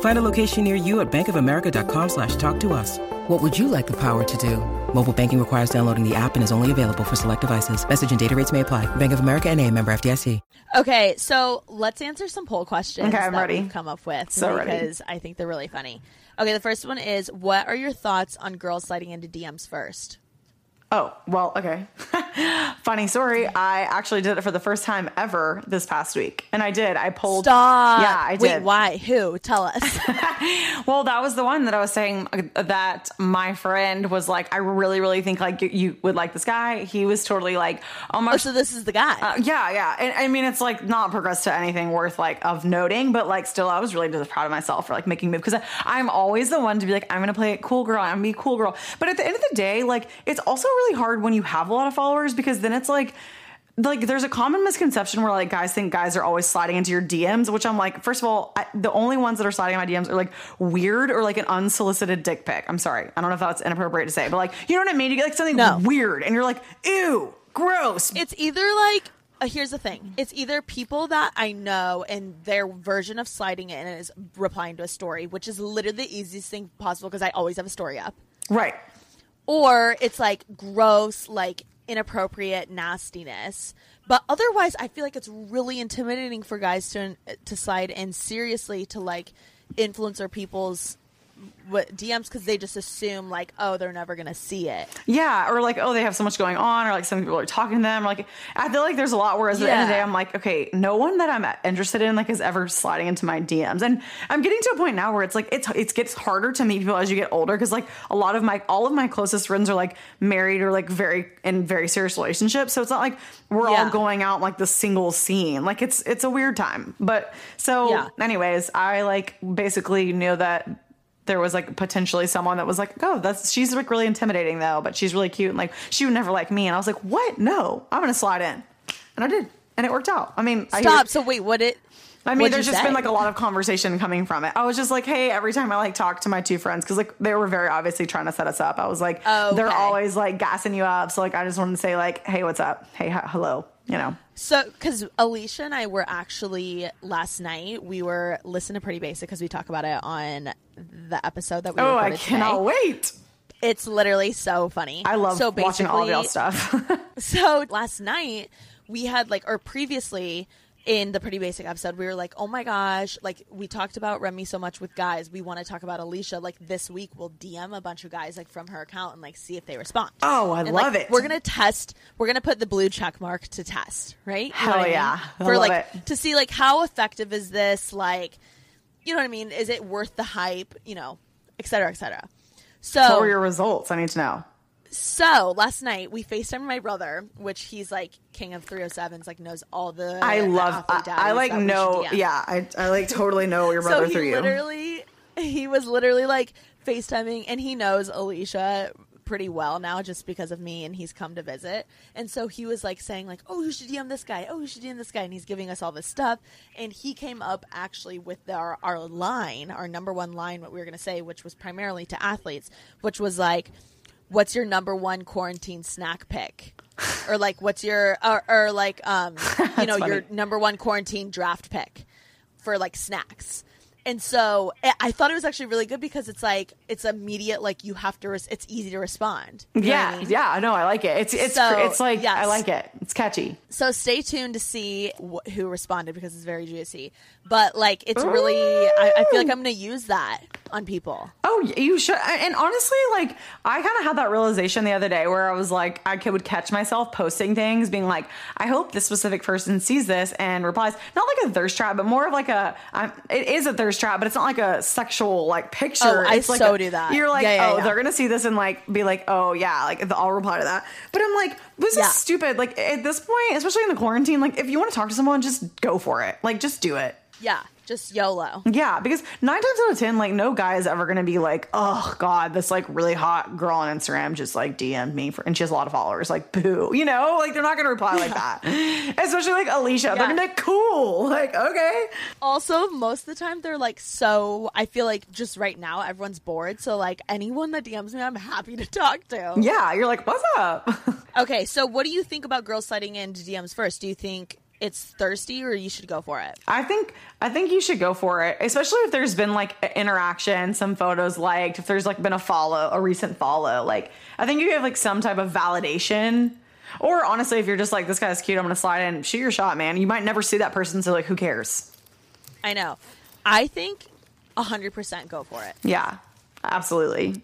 [SPEAKER 6] Find a location near you at bankofamerica.com slash talk to us. What would you like the power to do? Mobile banking requires downloading the app and is only available for select devices. Message and data rates may apply. Bank of America and a member FDIC.
[SPEAKER 1] Okay, so let's answer some poll questions
[SPEAKER 2] Okay, I'm
[SPEAKER 1] that
[SPEAKER 2] ready.
[SPEAKER 1] we've come up with
[SPEAKER 2] So ready.
[SPEAKER 1] because I think they're really funny. Okay, the first one is what are your thoughts on girls sliding into DMs first?
[SPEAKER 2] Oh, well, okay. <laughs> Funny story. I actually did it for the first time ever this past week. And I did. I pulled.
[SPEAKER 1] Stop.
[SPEAKER 2] Yeah, I
[SPEAKER 1] Wait,
[SPEAKER 2] did.
[SPEAKER 1] why? Who? Tell us. <laughs>
[SPEAKER 2] Well, that was the one that I was saying uh, that my friend was like, I really, really think like you, you would like this guy. He was totally like, oh my
[SPEAKER 1] oh, so this is the guy.
[SPEAKER 2] Uh, yeah, yeah. And I mean, it's like not progressed to anything worth like of noting, but like still, I was really just proud of myself for like making move because I'm always the one to be like, I'm gonna play it cool girl, I'm gonna be a cool girl. But at the end of the day, like it's also really hard when you have a lot of followers because then it's like. Like there's a common misconception where like guys think guys are always sliding into your DMs, which I'm like, first of all, I, the only ones that are sliding in my DMs are like weird or like an unsolicited dick pic. I'm sorry, I don't know if that's inappropriate to say, but like you know what I mean? You get like something
[SPEAKER 1] No.
[SPEAKER 2] weird, and you're like, ew, gross.
[SPEAKER 1] it's either like uh, here's the thing it's either people that i know and their version of sliding in is replying to a story which is literally the easiest thing possible because i always have a story up
[SPEAKER 2] right.
[SPEAKER 1] Or it's like gross like inappropriate nastiness. But otherwise i feel like it's really intimidating for guys to uh, to slide in seriously to like influence influencer people's what DMs because they just assume like oh they're never gonna see it
[SPEAKER 2] Yeah, or like, oh, they have so much going on, or like some people are talking to them. Or like, I feel like there's a lot. Whereas at the end of the day, I'm like, okay, no one that I'm interested in like is ever sliding into my DMs, and I'm getting to a point now where it's like it's it gets harder to meet people as you get older because like a lot of my all of my closest friends are like married or like very in very serious relationships, so it's not like we're all going out like the single scene. Like it's it's a weird time, but so
[SPEAKER 1] Yeah.
[SPEAKER 2] anyways, I like basically knew that there was like potentially someone that was like, oh, that's she's like really intimidating though, but she's really cute and like she would never like me. And I was like, what? No, I'm gonna slide in, and I did, and it worked out. I mean, I hear-
[SPEAKER 1] stop so wait what it
[SPEAKER 2] I mean, there's just
[SPEAKER 1] say?
[SPEAKER 2] been like a lot of conversation coming from it. I was just like, hey, every time I like talk to my two friends, because like they were very obviously trying to set us up. I was like,
[SPEAKER 1] Oh,
[SPEAKER 2] they're always like gassing you up. So like, I just wanted to say like, hey, what's up? Hey, hello. You know.
[SPEAKER 1] So, because Alisha and I were actually last night, we were listening to Pretty Basic because we talk about it on the episode that we.
[SPEAKER 2] Oh, I cannot
[SPEAKER 1] today.
[SPEAKER 2] wait.
[SPEAKER 1] It's literally so funny.
[SPEAKER 2] I love
[SPEAKER 1] so
[SPEAKER 2] watching all of y'all stuff. <laughs>
[SPEAKER 1] So last night we had like, or previously in the Pretty Basic episode, we were like, oh my gosh, like we talked about Remi so much with guys. We want to talk about Alisha. Like this week, we'll DM a bunch of guys like from her account and like see if they respond.
[SPEAKER 2] Oh, I
[SPEAKER 1] And,
[SPEAKER 2] love
[SPEAKER 1] like,
[SPEAKER 2] it.
[SPEAKER 1] We're gonna test. We're gonna put the blue check mark to test, right? You
[SPEAKER 2] Hell
[SPEAKER 1] what I mean?
[SPEAKER 2] yeah. I
[SPEAKER 1] For like
[SPEAKER 2] it.
[SPEAKER 1] to see like how effective is this? Like, you know what I mean? Is it worth the hype? You know, et cetera, et cetera. So
[SPEAKER 2] what were your results? I need to know.
[SPEAKER 1] So last night we FaceTimed my brother, which he's like king of 307s, like knows all the.
[SPEAKER 2] I love. I, I like know. Yeah, I, I like totally know your brother
[SPEAKER 1] so he
[SPEAKER 2] through you.
[SPEAKER 1] literally, he was literally like FaceTiming, and he knows Alisha pretty well now just because of me and he's come to visit and so he was like saying like oh you should DM this guy oh you should DM this guy and he's giving us all this stuff and he came up actually with our our line our number one line what we were going to say which was primarily to athletes which was like what's your number one quarantine snack pick or like what's your or, or like um <laughs> you know your number one quarantine draft pick for like snacks and so I- I thought it was actually really good because it's like it's immediate like you have to res- it's easy to respond Yeah, know I mean?
[SPEAKER 2] yeah. No, I like it. It's it's
[SPEAKER 1] So,
[SPEAKER 2] it's like I like it. It's catchy.
[SPEAKER 1] so stay tuned to see wh- who responded because it's very juicy but like it's really I, I feel like i'm gonna use that on people
[SPEAKER 2] Oh, you should. And honestly, like I kind of had that realization the other day where I was like, I could would catch myself posting things, being like, I hope this specific person sees this and replies. Not like a thirst trap, but more of like a. I'm, it is a thirst trap, but it's not like a sexual like picture.
[SPEAKER 1] Oh, I
[SPEAKER 2] it's like
[SPEAKER 1] so
[SPEAKER 2] a-
[SPEAKER 1] do that.
[SPEAKER 2] You're like,
[SPEAKER 1] Yeah, yeah,
[SPEAKER 2] oh,
[SPEAKER 1] yeah.
[SPEAKER 2] they're gonna see this and like be like, oh yeah, like I'll reply to that. But I'm like, this is stupid. Like at this point, especially in the quarantine, like if you want to talk to someone, just go for it. Like just do it.
[SPEAKER 1] yeah just yolo
[SPEAKER 2] Yeah, because nine times out of ten, like no guy is ever gonna be like, oh god, this like really hot girl on Instagram just like DM'd me for, and she has a lot of followers. Like, boo, you know, like they're not gonna reply like <laughs> that. Especially like Alisha, they're gonna be cool, like okay.
[SPEAKER 1] also most of the time they're like so i feel like just right now everyone's bored so like anyone that dms me i'm happy to talk to
[SPEAKER 2] Yeah, you're like, what's up? <laughs>
[SPEAKER 1] okay so what do you think about girls sliding into dms first do you think it's thirsty or you should go for it
[SPEAKER 2] I think I think you should go for it, especially if there's been like interaction, some photos liked, if there's like been a follow, a recent follow. Like I think you have like some type of validation. Or honestly, if you're just like this guy's cute, I'm gonna slide in, shoot your shot, man. You might never see that person, so like who cares?
[SPEAKER 1] i know i think 100% go for it
[SPEAKER 2] Yeah, absolutely.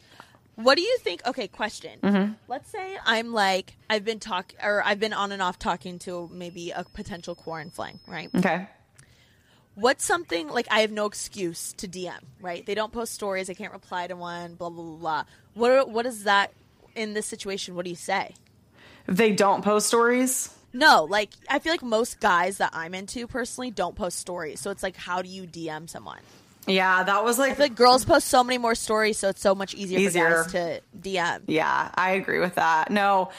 [SPEAKER 1] What do you think? Okay, question.
[SPEAKER 2] Mm-hmm.
[SPEAKER 1] Let's say I'm like I've been talk or I've been on and off talking to maybe a potential quarantine fling, right?
[SPEAKER 2] Okay.
[SPEAKER 1] What's something like I have no excuse to DM, right? They don't post stories, I can't reply to one, blah blah blah. blah. What are, what is that in this situation? What do you say?
[SPEAKER 2] They don't post stories,
[SPEAKER 1] No, like I feel like most guys that I'm into personally don't post stories. So it's like how do you DM someone?
[SPEAKER 2] Yeah, that was like,
[SPEAKER 1] like girls post so many more stories, so it's so much easier,
[SPEAKER 2] Easier.
[SPEAKER 1] for guys to DM.
[SPEAKER 2] yeah, I agree with that. No,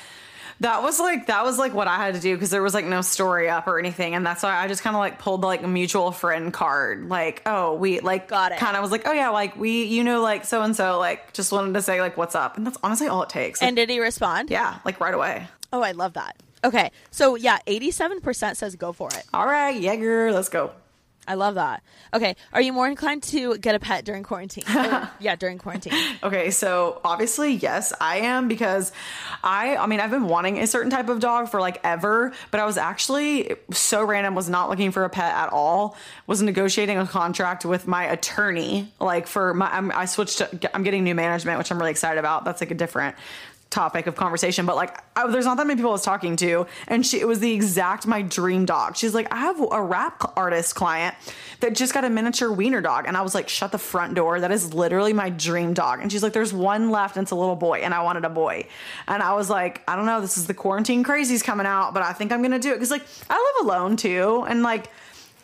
[SPEAKER 2] that was like that was like what I had to do because there was like no story up or anything, and that's why I just kind of like pulled like a mutual friend card, like oh we like
[SPEAKER 1] Got it.
[SPEAKER 2] Kind of was like oh yeah, like we you know like so and so like just wanted to say like what's up, and that's honestly all it takes.
[SPEAKER 1] And did he respond?
[SPEAKER 2] yeah, like right away.
[SPEAKER 1] Oh, I love that. Okay, so yeah, eighty-seven percent says go for it.
[SPEAKER 2] All right, Jaeger, let's go.
[SPEAKER 1] I love that. Okay, are you more inclined to get a pet during quarantine? <laughs> Or- oh, yeah, during quarantine.
[SPEAKER 2] Okay, so obviously, yes, I am because I I mean, I've been wanting a certain type of dog for like ever, but I was actually so random was not looking for a pet at all. Was negotiating a contract with my attorney like for my I'm, I switched to I'm getting new management, which I'm really excited about. That's like a different topic of conversation, but like I, there's not that many people I was talking to, and she it was the exact my dream dog. She's like, I have a rap artist client that just got a miniature wiener dog, and I was like, shut the front door. That is literally my dream dog. And she's like, there's one left, and it's a little boy, and I wanted a boy, and I was like, I don't know, this is the quarantine crazies coming out, but I think I'm gonna do it because like I live alone too, and like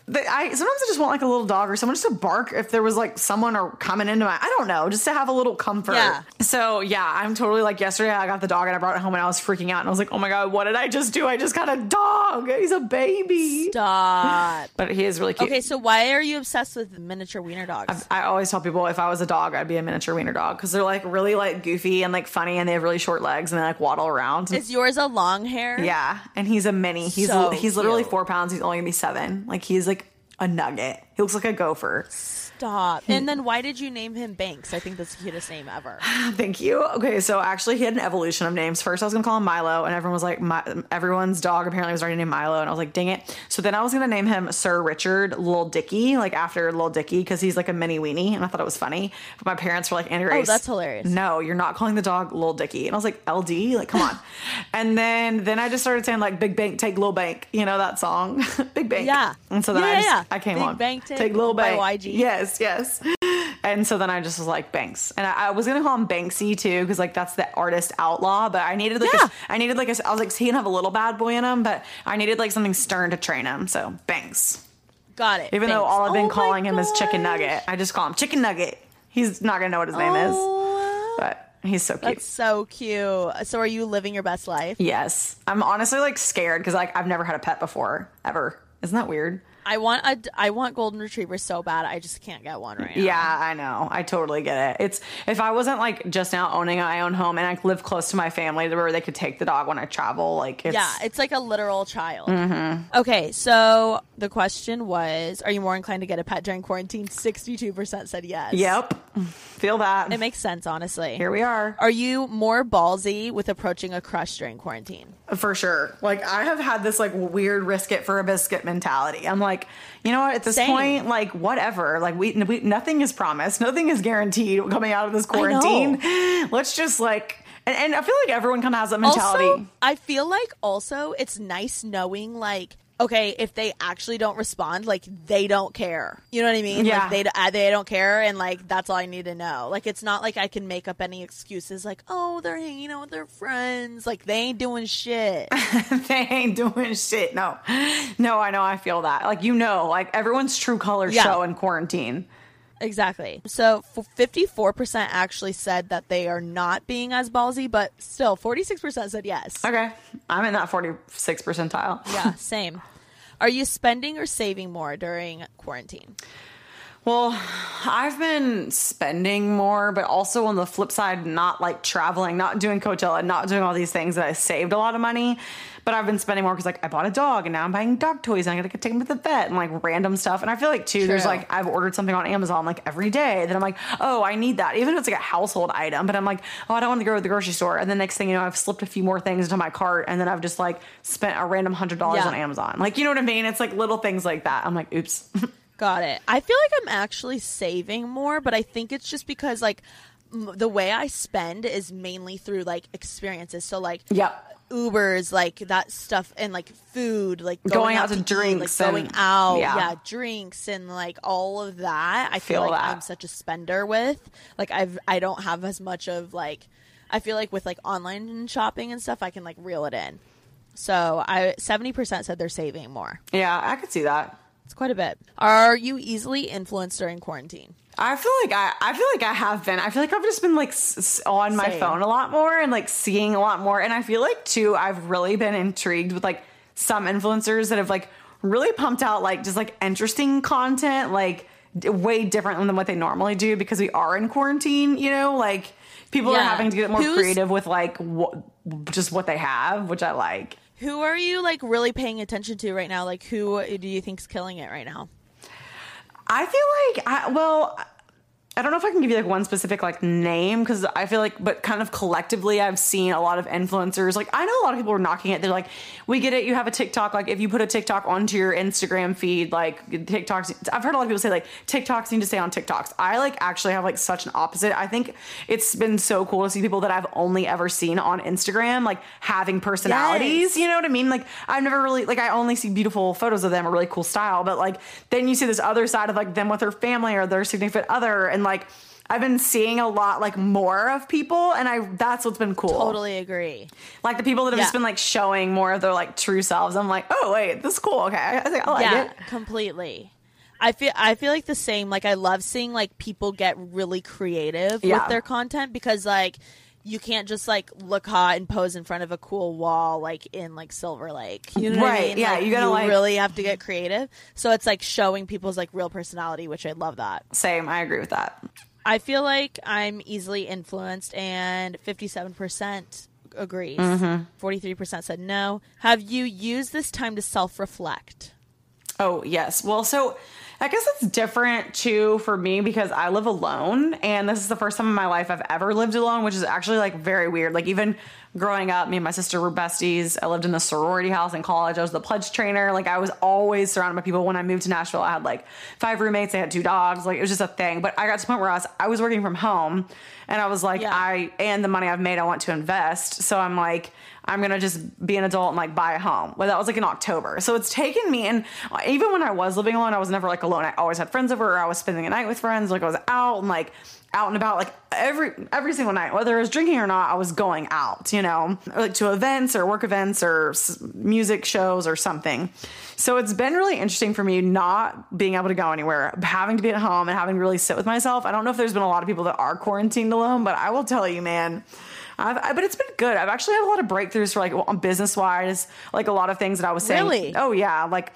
[SPEAKER 2] I sometimes I just want like a little dog or someone just to bark if there was like someone or coming into my I don't know just to have a little comfort.
[SPEAKER 1] Yeah.
[SPEAKER 2] So yeah, I'm totally like yesterday I got the dog and I brought it home and I was freaking out and I was like, oh my god, what did I just do? I just got a dog. He's a baby.
[SPEAKER 1] Stop. <laughs>
[SPEAKER 2] But he is really cute.
[SPEAKER 1] Okay, so why are you obsessed with miniature wiener dogs?
[SPEAKER 2] I always tell people if I was a dog, I'd be a miniature wiener dog because they're like really like goofy and like funny and they have really short legs and they like waddle around.
[SPEAKER 1] Is yours a long hair?
[SPEAKER 2] yeah, and he's a mini. He's
[SPEAKER 1] So
[SPEAKER 2] he's literally
[SPEAKER 1] cute.
[SPEAKER 2] four pounds. He's only gonna be seven. Like he's like a nugget. He looks like a gopher.
[SPEAKER 1] Stop. And then why did you name him Banks? I think that's the cutest name ever. <sighs>
[SPEAKER 2] Thank you. Okay, so actually, he had an evolution of names. First, I was gonna call him Milo, and everyone was like, My, everyone's dog apparently was already named Milo, and I was like, dang it. So then I was gonna name him Sir Richard Lil Dicky, like after Lil Dicky, because he's like a mini weenie, and I thought it was funny. But my parents were like, Andrew,
[SPEAKER 1] Oh, that's hilarious.
[SPEAKER 2] No, you're not calling the dog Lil Dicky, and I was like, LD, like come on. <laughs> and then then I just started saying like Big Bank, take Lil Bank, you know that song, <laughs> Big Bank.
[SPEAKER 1] Yeah.
[SPEAKER 2] And so then
[SPEAKER 1] Yeah,
[SPEAKER 2] I just,
[SPEAKER 1] yeah.
[SPEAKER 2] I came
[SPEAKER 1] Big
[SPEAKER 2] on
[SPEAKER 1] Bank, Take
[SPEAKER 2] Lil
[SPEAKER 1] by
[SPEAKER 2] Bank.
[SPEAKER 1] YG.
[SPEAKER 2] Yes, yes. And so then I just was like Banks, and I, I was gonna call him Banksy too, because like that's the artist outlaw. But I needed like
[SPEAKER 1] Yeah.
[SPEAKER 2] a, I needed like a, I was like he can have a little bad boy in him, but I needed like something stern to train him. So Banks,
[SPEAKER 1] Got it.
[SPEAKER 2] even though all I've been
[SPEAKER 1] Oh
[SPEAKER 2] calling him is Chicken. Nugget, I just call him Chicken Nugget. He's not gonna know what his name is,
[SPEAKER 1] Oh,
[SPEAKER 2] but he's so cute.
[SPEAKER 1] that's so cute. So are you living your best life?
[SPEAKER 2] yes, I'm honestly like scared because like I've never had a pet before ever. Isn't that weird?
[SPEAKER 1] I want a, I want golden retrievers so bad. I just can't get one right now.
[SPEAKER 2] Yeah, I know. I totally get it. It's if I wasn't like just now owning my own home and I live close to my family where they could take the dog when I travel, like it's
[SPEAKER 1] Yeah, it's like a literal child.
[SPEAKER 2] Mm-hmm.
[SPEAKER 1] Okay, so the question was Are you more inclined to get a pet during quarantine? 62% said yes.
[SPEAKER 2] Yep. Feel that.
[SPEAKER 1] It makes sense, honestly.
[SPEAKER 2] Here we are.
[SPEAKER 1] Are you more ballsy with approaching a crush during quarantine?
[SPEAKER 2] For sure. Like I have had this like weird risk it for a biscuit mentality. I'm like, you know what? At this
[SPEAKER 1] Same.
[SPEAKER 2] point, like whatever. Like we, we nothing is promised. Nothing is guaranteed coming out of this quarantine. Let's just like and, and I feel like everyone kind of has that mentality.
[SPEAKER 1] Also, I feel like also it's nice knowing like okay, if they actually don't respond, like they don't care. You know what I mean?
[SPEAKER 2] Yeah.
[SPEAKER 1] Like they uh, they don't care, and like that's all I need to know. Like it's not like I can make up any excuses. Like oh, they're hanging out with their friends. Like they ain't doing shit. <laughs>
[SPEAKER 2] they ain't doing shit. No, no, I know. I feel that. Like you know, like everyone's true colors
[SPEAKER 1] Yeah.
[SPEAKER 2] show in quarantine.
[SPEAKER 1] exactly. So fifty four percent actually said that they are not being as ballsy, but still forty six percent said yes.
[SPEAKER 2] Okay, I'm in that 46 percentile.
[SPEAKER 1] Yeah, <laughs> same. Are you spending or saving more during quarantine?
[SPEAKER 2] Well, I've been spending more, but also on the flip side, not like traveling, not doing Coachella, not doing all these things that I saved a lot of money. But I've been spending more because like I bought a dog and now I'm buying dog toys and I gotta take him to the vet and like random stuff. And I feel like too, there's like I've ordered something on Amazon like every day that I'm like, oh, I need that. Even if it's like a household item, but I'm like, oh, I don't want to go to the grocery store. And the next thing you know, I've slipped a few more things into my cart and then I've just like spent a random hundred dollars
[SPEAKER 1] Yeah.
[SPEAKER 2] on Amazon. Like, you know what I mean? It's like little things like that. I'm like, oops. <laughs>
[SPEAKER 1] Got it. I feel like I'm actually saving more, but I think it's just because like m- the way I spend is mainly through like experiences. So like
[SPEAKER 2] Yep.
[SPEAKER 1] Ubers, like that stuff, and like food, like
[SPEAKER 2] Going out to
[SPEAKER 1] eat,
[SPEAKER 2] drinks
[SPEAKER 1] like going out,
[SPEAKER 2] yeah.
[SPEAKER 1] yeah. drinks and like all of that. I feel,
[SPEAKER 2] Feel
[SPEAKER 1] like
[SPEAKER 2] that.
[SPEAKER 1] I'm such a spender with. Like I've I don't have as much of like I feel like with like online shopping and stuff, I can like reel it in. So I seventy percent said they're saving more.
[SPEAKER 2] Yeah, I could see that.
[SPEAKER 1] It's quite a bit. Are you easily influenced during quarantine?
[SPEAKER 2] I feel like I, I feel like I have been. I feel like I've just been like s- s- on my
[SPEAKER 1] Same.
[SPEAKER 2] phone a lot more and like seeing a lot more. And I feel like too, I've really been intrigued with like some influencers that have like really pumped out like just like interesting content, like d- way different than what they normally do because we are in quarantine. You know, like people are having to get more
[SPEAKER 1] Who's-
[SPEAKER 2] creative with like what just what they have, which I like.
[SPEAKER 1] Who are you like really paying attention to right now? Like who do you think's killing it right now?
[SPEAKER 2] I feel like I well I don't know if I can give you like one specific like name because I feel like, but kind of collectively, I've seen a lot of influencers. Like I know a lot of people are knocking it. They're like, "We get it. You have a TikTok. Like if you put a TikTok onto your Instagram feed, like TikToks." I've heard a lot of people say like TikToks need to stay on TikToks. I like actually have like such an opposite. I think it's been so cool to see people that I've only ever seen on Instagram like having personalities.
[SPEAKER 1] Yes.
[SPEAKER 2] You know what I mean? Like I've never really like I only see beautiful photos of them, a really cool style, but like then you see this other side of like them with their family or their significant other, and like I've been seeing a lot like more of people, and I that's what's been cool.
[SPEAKER 1] Totally agree.
[SPEAKER 2] Like the people that have just been like showing more of their like true selves. I'm like, oh wait, this is cool. Okay, I, I think I like
[SPEAKER 1] yeah,
[SPEAKER 2] it.
[SPEAKER 1] completely. I feel I feel like the same. Like I love seeing like people get really creative
[SPEAKER 2] Yeah.
[SPEAKER 1] with their content because like you can't just like look hot and pose in front of a cool wall like in like Silver Lake. You know what I
[SPEAKER 2] Right,
[SPEAKER 1] mean?
[SPEAKER 2] yeah,
[SPEAKER 1] Like,
[SPEAKER 2] you gotta, like-
[SPEAKER 1] really have to get creative. So it's like showing people's like real personality, which I love that.
[SPEAKER 2] Same, I agree with that.
[SPEAKER 1] I feel like I'm easily influenced, and 57% agrees.
[SPEAKER 2] Mm-hmm.
[SPEAKER 1] 43% said no. Have you used this time to self reflect?
[SPEAKER 2] Oh, yes. Well, so I guess it's different too for me because I live alone and this is the first time in my life I've ever lived alone, which is actually like very weird. Like even growing up, me and my sister were besties. I lived in the sorority house in college. I was the pledge trainer. Like I was always surrounded by people. When I moved to Nashville, I had like five roommates. I had two dogs. Like it was just a thing. But I got to the point where I was I was working from home and I was like
[SPEAKER 1] Yeah.
[SPEAKER 2] I and the money I've made I want to invest. So I'm like I'm gonna just be an adult and like buy a home. Well, that was like in October. So it's taken me, and even when I was living alone, I was never like alone. I always had friends over, or I was spending a night with friends. Like I was out and like out and about, like every every single night, whether I was drinking or not, I was going out. You know, like to events or work events or music shows or something. So it's been really interesting for me not being able to go anywhere, having to be at home and having to really sit with myself. I don't know if there's been a lot of people that are quarantined alone, but I will tell you, man. I've, I, but it's been good. I've actually had a lot of breakthroughs for like on business wise, like a lot of things that I was saying.
[SPEAKER 1] Really?
[SPEAKER 2] Oh yeah, like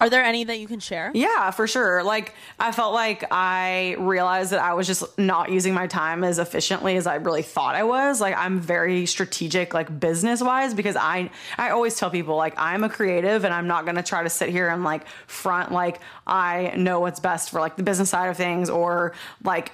[SPEAKER 1] Are there any that you can share?
[SPEAKER 2] yeah, for sure. Like I felt like I realized that I was just not using my time as efficiently as I really thought I was. Like I'm very strategic like business wise because I I always tell people like I'm a creative and I'm not going to try to sit here and like front like I know what's best for like the business side of things or like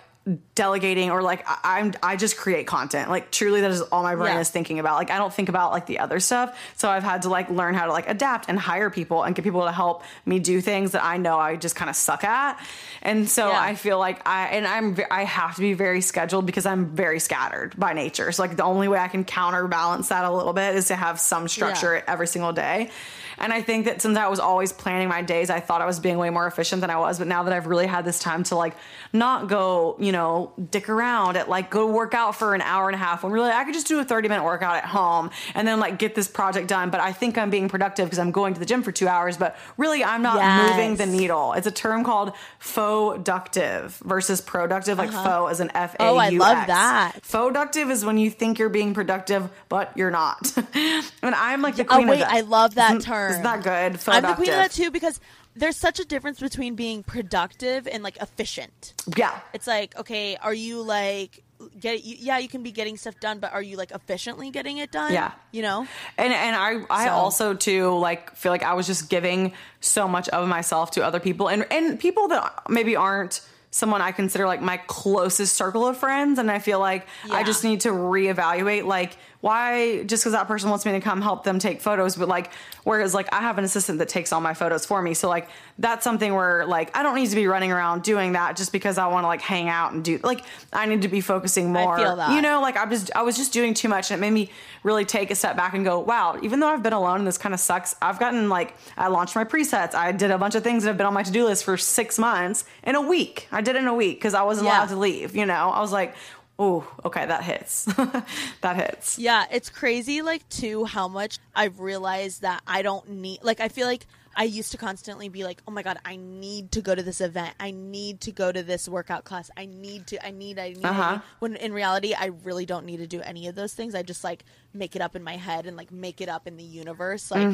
[SPEAKER 2] delegating or like I, I'm I just create content. Like truly that is all my brain
[SPEAKER 1] Yeah.
[SPEAKER 2] is thinking about. Like I don't think about like the other stuff. So I've had to like learn how to like adapt and hire people and get people to help me do things that I know I just kind of suck at. And so
[SPEAKER 1] Yeah.
[SPEAKER 2] I feel like I and I'm I have to be very scheduled because I'm very scattered by nature. So like the only way I can counterbalance that a little bit is to have some structure every single day. And I think that since I was always planning my days, I thought I was being way more efficient than I was. But now that I've really had this time to like not go, you know, dick around at like go work out for an hour and a half when really I could just do a 30 minute workout at home and then like get this project done. But I think I'm being productive because I'm going to the gym for two hours, but really I'm not
[SPEAKER 1] Yes.
[SPEAKER 2] moving the needle. It's a term called faux-ductive versus productive, like uh-huh. faux as an F A.
[SPEAKER 1] Oh, I love that.
[SPEAKER 2] Faux-ductive is when you think you're being productive, but you're not. <laughs> and I'm like the
[SPEAKER 1] Oh
[SPEAKER 2] queen
[SPEAKER 1] wait,
[SPEAKER 2] of that.
[SPEAKER 1] I love that term.
[SPEAKER 2] Isn't that good?
[SPEAKER 1] I'm the queen of that too because there's such a difference between being productive and like efficient.
[SPEAKER 2] Yeah.
[SPEAKER 1] It's like, okay, are you like get you, yeah, you can be getting stuff done, but are you like efficiently getting it done?
[SPEAKER 2] Yeah.
[SPEAKER 1] You know?
[SPEAKER 2] And and I I
[SPEAKER 1] So-
[SPEAKER 2] also too like feel like I was just giving so much of myself to other people and and people that maybe aren't someone I consider like my closest circle of friends and I feel like I just need to reevaluate like why just because that person wants me to come help them take photos but like whereas like i have an assistant that takes all my photos for me. So like that's something where like i don't need to be running around doing that just because i want to like hang out and do like i need to be focusing more.
[SPEAKER 1] feel that.
[SPEAKER 2] you know like i just i was just doing too much and it made me really take a step back and go wow even though i've been alone and this kind of sucks i've gotten like i launched my presets. I did a bunch of things that have been on my to-do list for six months in a week. I did it in a week because i wasn't
[SPEAKER 1] Yeah.
[SPEAKER 2] allowed to leave you know? I was like oh okay that hits <laughs> that hits
[SPEAKER 1] Yeah, it's crazy, like, too, how much I've realized that I don't need, like, I feel like I used to constantly be like, oh my God, I need to go to this event. I need to go to this workout class. I need to, I need, I need.
[SPEAKER 2] Uh-huh.
[SPEAKER 1] need. When in reality, I really don't need to do any of those things. I just, like, make it up in my head and, like, make it up in the universe, like,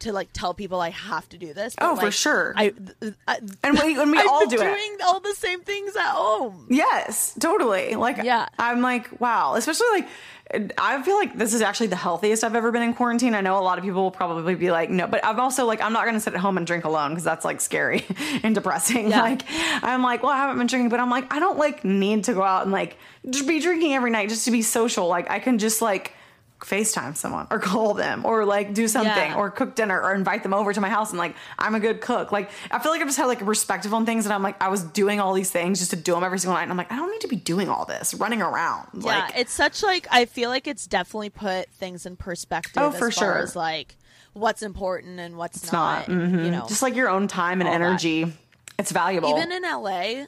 [SPEAKER 1] to, like, tell people I have to do this. But,
[SPEAKER 2] Mm-hmm. Oh, for sure.
[SPEAKER 1] I, I,
[SPEAKER 2] And we- and we <laughs> all do it.
[SPEAKER 1] doing all the same things at home.
[SPEAKER 2] Yes, totally. Like,
[SPEAKER 1] Yeah.
[SPEAKER 2] I'm like, wow. Especially like, I feel like this is actually the healthiest I've ever been in quarantine. I know a lot of people will probably be like, no, but I'm also like, I'm not going to sit at home and drink alone because that's like scary <laughs> and depressing.
[SPEAKER 1] Yeah.
[SPEAKER 2] Like, I'm like, well, I haven't been drinking, but I'm like, I don't like need to go out and like just be drinking every night just to be social. Like, I can just like, FaceTime someone or <laughs> call them or like do something
[SPEAKER 1] Yeah.
[SPEAKER 2] or cook dinner or invite them over to my house and like I'm a good cook. Like I feel like I just had like a perspective on things and I'm like I was doing all these things just to do them every single night and I'm like I don't need to be doing all this running around.
[SPEAKER 1] Yeah,
[SPEAKER 2] like
[SPEAKER 1] it's such like I feel like it's definitely put things in perspective.
[SPEAKER 2] Oh,
[SPEAKER 1] as
[SPEAKER 2] for sure.
[SPEAKER 1] As like what's important and what's
[SPEAKER 2] it's not.
[SPEAKER 1] not.
[SPEAKER 2] Mhm.
[SPEAKER 1] You know,
[SPEAKER 2] just like your own time and
[SPEAKER 1] all that.
[SPEAKER 2] energy. It's valuable.
[SPEAKER 1] even in LA.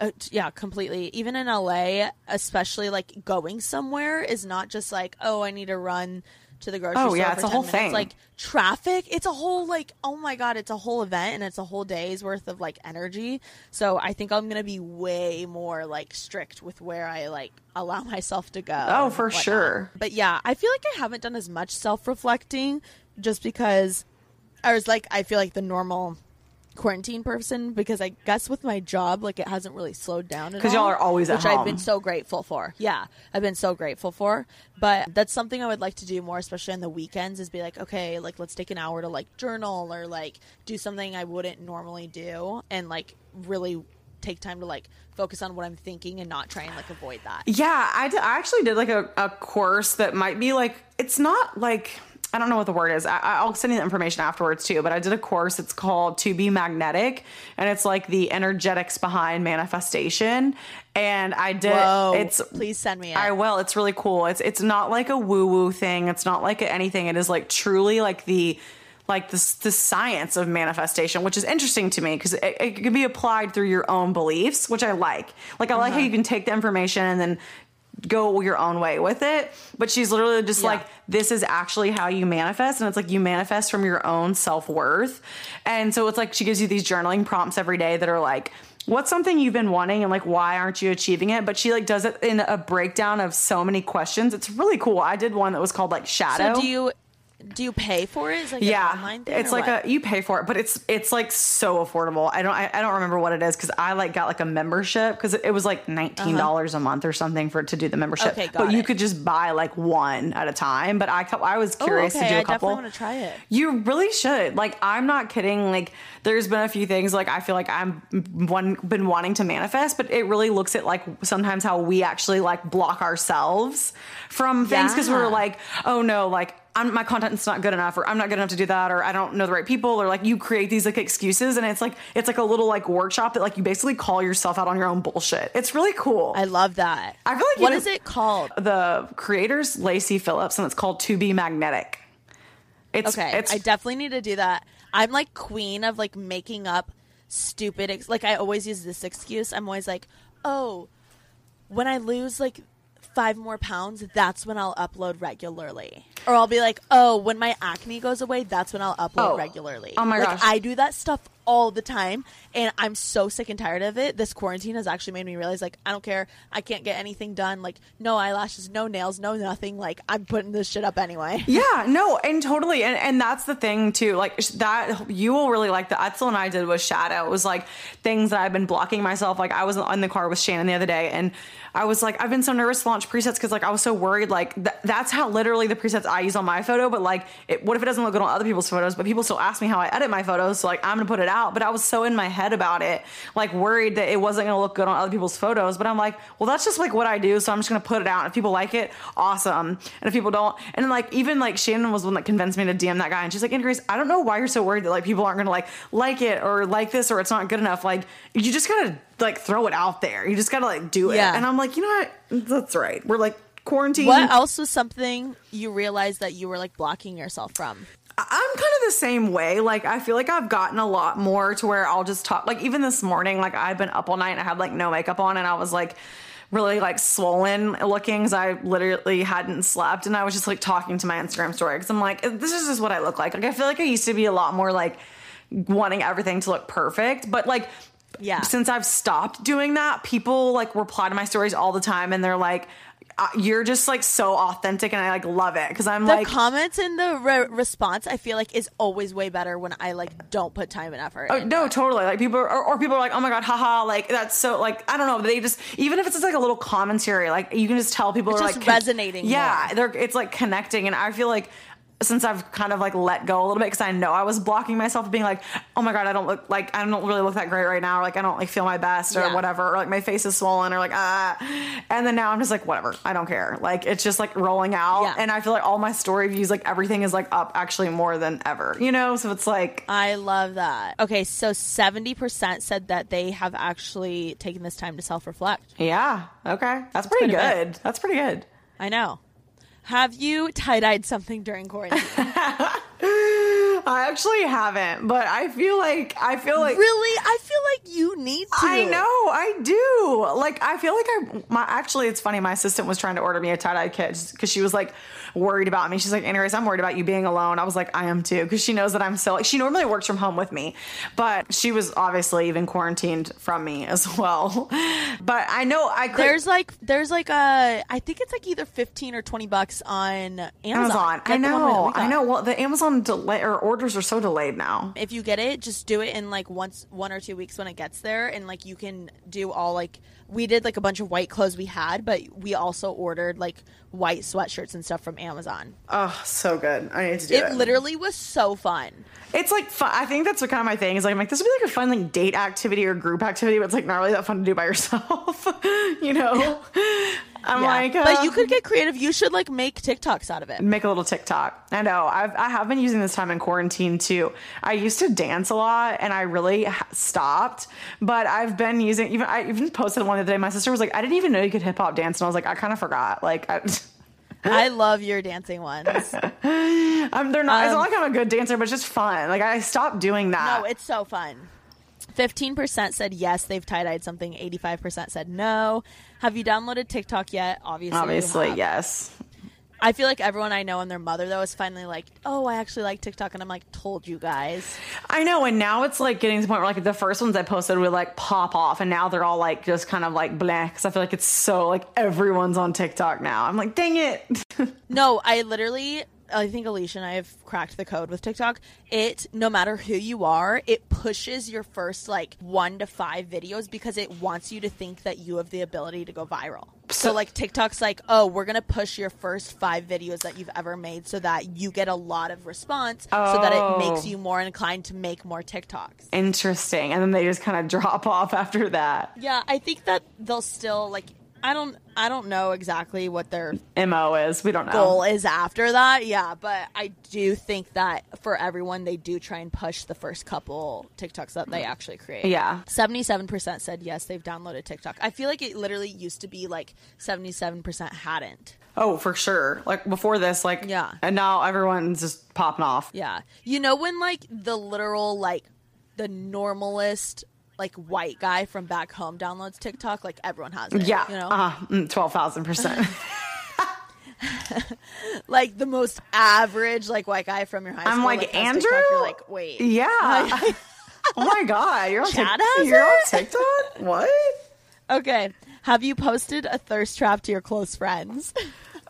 [SPEAKER 1] Uh, yeah, completely. Even in LA, especially like going somewhere is not just like, oh, I need to run to the grocery
[SPEAKER 2] Oh,
[SPEAKER 1] store.
[SPEAKER 2] yeah,
[SPEAKER 1] for
[SPEAKER 2] it's a
[SPEAKER 1] 10
[SPEAKER 2] whole
[SPEAKER 1] minutes.
[SPEAKER 2] thing.
[SPEAKER 1] Like traffic, it's a whole like, oh my god, it's a whole event and it's a whole day's worth of like energy. So I think I'm gonna be way more like strict with where I like allow <laughs> myself to go.
[SPEAKER 2] Oh, for
[SPEAKER 1] whatnot.
[SPEAKER 2] sure.
[SPEAKER 1] But yeah, I feel like I haven't done as much self reflecting just because I was like, I feel like the normal quarantine person because I guess with my job, like it hasn't really slowed down at
[SPEAKER 2] 'Cause y'all are always at
[SPEAKER 1] which I've been so grateful for. Yeah, I've been so grateful for. But that's something I would like to do more, especially on the weekends. Is be like, okay, like let's take an hour to like journal or like do something I wouldn't normally do, and like really take time to like focus on what I'm thinking and not try and like avoid that.
[SPEAKER 2] Yeah, I, did, I actually did like a, a course that might be like, it's not like, I don't know what the word is. I, I'll send you the information afterwards too, but I did a course. It's called To Be Magnetic, and it's like the energetics behind manifestation. And I did,
[SPEAKER 1] Whoa,
[SPEAKER 2] it's,
[SPEAKER 1] please send me it.
[SPEAKER 2] I will. It's really cool. It's it's not like a woo woo thing. It's not like anything. It is like truly like the like the the science of manifestation, which is interesting to me because it, it can be applied through your own beliefs, which I like. Like I like
[SPEAKER 1] Uh-huh.
[SPEAKER 2] how you can take the information and then go your own way with it. But she's literally just
[SPEAKER 1] Yeah.
[SPEAKER 2] like, this is actually how you manifest. And it's like you manifest from your own self worth. And so it's like she gives you these journaling prompts every day that are like, what's something you've been wanting and like why aren't you achieving it? But she like does it in a breakdown of so many questions. It's really cool. I did one that was called like shadow.
[SPEAKER 1] So do you do you pay for it? Is it like
[SPEAKER 2] yeah,
[SPEAKER 1] an online thing?
[SPEAKER 2] it's like
[SPEAKER 1] what?
[SPEAKER 2] a you pay for it, but it's it's like so affordable. I don't I, I don't remember what it is because I like got like a membership because it was like nineteen dollars a month or something for to do the membership.
[SPEAKER 1] Uh-huh. Okay, got
[SPEAKER 2] but you could just buy like one at a time. But I I was
[SPEAKER 1] Oh,
[SPEAKER 2] curious
[SPEAKER 1] okay.
[SPEAKER 2] to do a
[SPEAKER 1] I
[SPEAKER 2] couple.
[SPEAKER 1] definitely want to try it.
[SPEAKER 2] You really should. Like, I'm not kidding. Like, there's been a few things like I feel like I'm one been wanting to manifest, but it really looks at like sometimes how we actually like block ourselves from things because we're like, oh no, like I'm, my content's not good enough, or I'm not good enough to do that, or I don't know the right people, or like you create these like excuses, and it's like it's like a little like workshop that like you basically call yourself out on your own bullshit. It's really cool.
[SPEAKER 1] I love that.
[SPEAKER 2] I feel like you
[SPEAKER 1] what is it called?
[SPEAKER 2] the creator's Lacy Phillips, and it's called To Be Magnetic. It's
[SPEAKER 1] Okay,
[SPEAKER 2] it's
[SPEAKER 1] I definitely need to do that. I'm like queen of like making up stupid. Ex- like I always use this excuse. I'm always like, oh, when I lose like five more pounds, that's when I'll upload regularly. Or I'll be like, oh, when my acne goes away, that's when I'll upload
[SPEAKER 2] Oh.
[SPEAKER 1] regularly.
[SPEAKER 2] Oh my
[SPEAKER 1] like,
[SPEAKER 2] gosh.
[SPEAKER 1] I do that stuff all the time, and I'm so sick and tired of it. This quarantine has actually made me realize, like, I don't care. I can't get anything done. Like, no eyelashes, no nails, no nothing. Like, I'm putting this shit up anyway. <laughs>
[SPEAKER 2] Yeah, no, and totally, and and that's the thing too. Like that, you will really like the That's and I did was shadow. It was like things that I've been blocking myself. Like I was in the car with Shannon the other day, and I was like, I've been so nervous to launch presets because like I was so worried. Like th- that's how literally the presets I use on my photo, but like, it, what if it doesn't look good on other people's photos? But people still ask me how I edit my photos, so like, I'm gonna put it out. But I was so in my head about it, like worried that it wasn't gonna look good on other people's photos. But I'm like, well, that's just like what I do, so I'm just gonna put it out. And if people like it, awesome. And if people don't, and like even like Shannon was the one that convinced me to DM that guy, and she's like, Grace, I don't know why you're so worried that like people aren't gonna like like it or like this or it's not good enough. Like you just gotta like throw it out there. You just gotta like do it.
[SPEAKER 1] Yeah.
[SPEAKER 2] And I'm like, you know what? That's right. We're like quarantine.
[SPEAKER 1] What else was something you realized that you were like blocking yourself from?
[SPEAKER 2] I'm kind of the same way. Like I feel like I've gotten a lot more to where I'll just talk. Like even this morning, like I've been up all night and I had like no makeup on, and I was like really like swollen looking because I literally hadn't slept, and I was just like talking to my Instagram story because I'm like, this is just what I look like. Like I feel like I used to be a lot more like wanting everything to look perfect, but like
[SPEAKER 1] Yeah.
[SPEAKER 2] since I've stopped doing that, people like reply to my stories all the time, and they're like. Uh, You're just like so authentic, and I like love it because I'm
[SPEAKER 1] The
[SPEAKER 2] like,
[SPEAKER 1] comments and the re- response, I feel like, is always way better when I like don't put time and effort.
[SPEAKER 2] Oh no, totally. Like people, or, or people are like, "Oh my god, haha!" Like that's so like I don't know. They just even if it's just like a little commentary, like you can just tell people
[SPEAKER 1] It's
[SPEAKER 2] are like con-
[SPEAKER 1] resonating
[SPEAKER 2] Yeah, they're it's like connecting, and I feel like since I've kind of like let go a little bit because I know I was blocking myself, being like, "Oh my god, I don't look like I don't really look that great right now," or like I don't like feel my best or
[SPEAKER 1] Yeah.
[SPEAKER 2] whatever, or like my face is swollen or like ah, and then now I'm just like whatever, I don't care. Like it's just like rolling out,
[SPEAKER 1] Yeah.
[SPEAKER 2] and I feel like all my story views, like everything is like up actually more than ever, you know. So it's like.
[SPEAKER 1] I love that. Okay, so 70% said that they have actually taken this time to self reflect.
[SPEAKER 2] Yeah. Okay. That's pretty
[SPEAKER 1] a bit.
[SPEAKER 2] good. That's pretty good.
[SPEAKER 1] I know. Have you tie dyed something during quarantine? <laughs>
[SPEAKER 2] I actually haven't, but I feel like I feel like
[SPEAKER 1] really? I feel like you need to.
[SPEAKER 2] I know I do. Like I feel like I my actually it's funny. My assistant was trying to order me a tie dye kit because she was like worried about me. She's like, anyways, I'm worried about you being alone. I was like, I am too because she knows that I'm so like she normally works from home with me, but she was obviously even quarantined from me <laughs> as well. But I know I could.
[SPEAKER 1] There's like there's like a I think it's like either 15 or 20 bucks on Amazon.
[SPEAKER 2] Amazon. I
[SPEAKER 1] the one that
[SPEAKER 2] know. I know. Well, the Amazon delay or orders are so delayed now.
[SPEAKER 1] if you get it, just do it in like once one or two weeks when it gets there, and like you can do all like we did like a bunch of white clothes we had, but we also ordered like white sweatshirts and stuff from Amazon.
[SPEAKER 2] Oh, so good. I need to do
[SPEAKER 1] It
[SPEAKER 2] it.
[SPEAKER 1] literally was so fun.
[SPEAKER 2] It's like fun. I think that's what kind of my thing is like I'm like this would be like a fun like date activity or group activity, but it's like not really that fun to do by yourself. <laughs> you know? I'm
[SPEAKER 1] Yeah.
[SPEAKER 2] like, uh,
[SPEAKER 1] but you could get creative. You should like make TikToks out of it.
[SPEAKER 2] make a little TikTok. I know. I've I have been using this time in quarantine too. I used to dance a lot and I really ha- stopped, but I've been using even I even posted one the other day. My sister was like, I didn't even know you could hip hop dance, and I was like, I kind of forgot. Like. I,
[SPEAKER 1] I love your dancing ones.
[SPEAKER 2] I'm, <laughs> they're not. it's
[SPEAKER 1] Um,
[SPEAKER 2] not like I'm a good dancer, but it's just fun. Like I stopped doing that.
[SPEAKER 1] No, it's so fun. 15% said yes, they've tie dyed something. 85% said no. Have you downloaded TikTok yet? Obviously.
[SPEAKER 2] Obviously, yes.
[SPEAKER 1] I feel like everyone I know and their mother, though, is finally like, oh, I actually like TikTok. And I'm like, told you guys.
[SPEAKER 2] I know, and now it's like getting to the point where like the first ones I posted would like pop off, and now they're all like just kind of like blank because I feel like it's so like everyone's on TikTok now. I'm like, dang it. <laughs>
[SPEAKER 1] No, I literally. I think Alisha and I have cracked the code with TikTok. It, no matter who you are, it pushes your first like one to five videos because it wants you to think that you have the ability to go viral. So, like, TikTok's like, oh, we're going to push your first five videos that you've ever made so that you get a lot of response so that it oh. makes
[SPEAKER 2] Oh.
[SPEAKER 1] you more inclined to make more TikToks.
[SPEAKER 2] Interesting, and then they just kind of <laughs> drop off after that.
[SPEAKER 1] Yeah, I think that they'll still like I don't I don't know exactly what their
[SPEAKER 2] Mo is we don't know.
[SPEAKER 1] goal is after that. Yeah, but I do think that for everyone they do try and push the first couple TikToks that they actually create.
[SPEAKER 2] Yeah.
[SPEAKER 1] 77% said yes, they've downloaded TikTok. I feel like it literally used to be like 77% hadn't.
[SPEAKER 2] Oh, for sure. Like before this, like
[SPEAKER 1] Yeah.
[SPEAKER 2] and now everyone's just popping off.
[SPEAKER 1] Yeah. You know when like the literal like the normalist like white guy from back home downloads TikTok, like everyone has it.
[SPEAKER 2] Yeah,
[SPEAKER 1] You know?
[SPEAKER 2] uh, twelve thousand percent. <laughs>
[SPEAKER 1] like the most average like white guy from your high school.
[SPEAKER 2] I'm like,
[SPEAKER 1] has
[SPEAKER 2] Andrew?
[SPEAKER 1] TikTok, you're like, wait,
[SPEAKER 2] Yeah. <laughs> oh my god, you're on,
[SPEAKER 1] Chad
[SPEAKER 2] Tik- you're on? TikTok? What?
[SPEAKER 1] Okay, have you posted a thirst trap to your close friends? <laughs>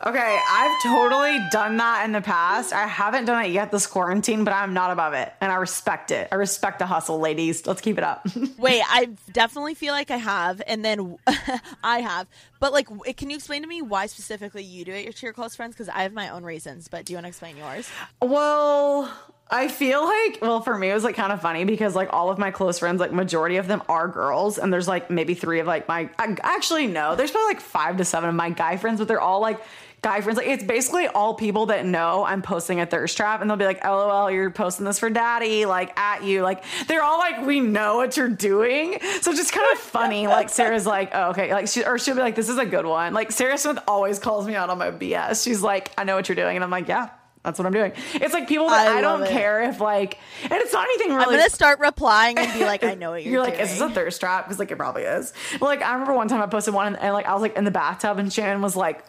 [SPEAKER 2] Okay, I've totally done that in the past. I haven't done it yet this quarantine, but I'm not above it. And I respect it. I respect the hustle, ladies. Let's keep it up. <laughs>
[SPEAKER 1] Wait, I definitely feel like I have, and then <laughs> I have. But like, can you explain to me why specifically you do it to your close friends? Because I have my own reasons. But do you want to explain yours?
[SPEAKER 2] well, I feel like, well, for me, it was like kind of funny because like all of my close friends, like majority of them are girls. And there's like maybe three of like my, I, actually, no, there's probably like five to seven of my guy friends, but they're all like, Guy friends, like it's basically all people that know I'm posting a thirst trap, and they'll be like, "LOL, you're posting this for daddy," like at you, like they're all like, "We know what you're doing," so it's just kind of funny. Like Sarah's like, "Oh, okay," like she or she'll be like, "This is a good one." Like Sarah Smith always calls me out on my BS. She's like, "I know what you're doing," and I'm like, "Yeah." That's what I'm doing. It's like people that
[SPEAKER 1] I
[SPEAKER 2] I, don't
[SPEAKER 1] it.
[SPEAKER 2] care if like, and it's not anything really.
[SPEAKER 1] I'm gonna start replying and be like, I know what <laughs> you're,
[SPEAKER 2] You're like,
[SPEAKER 1] doing.
[SPEAKER 2] is this a thirst trap? Because like it probably is. Well, like I remember one time I posted one and, and like I was like in the bathtub and Shannon was like,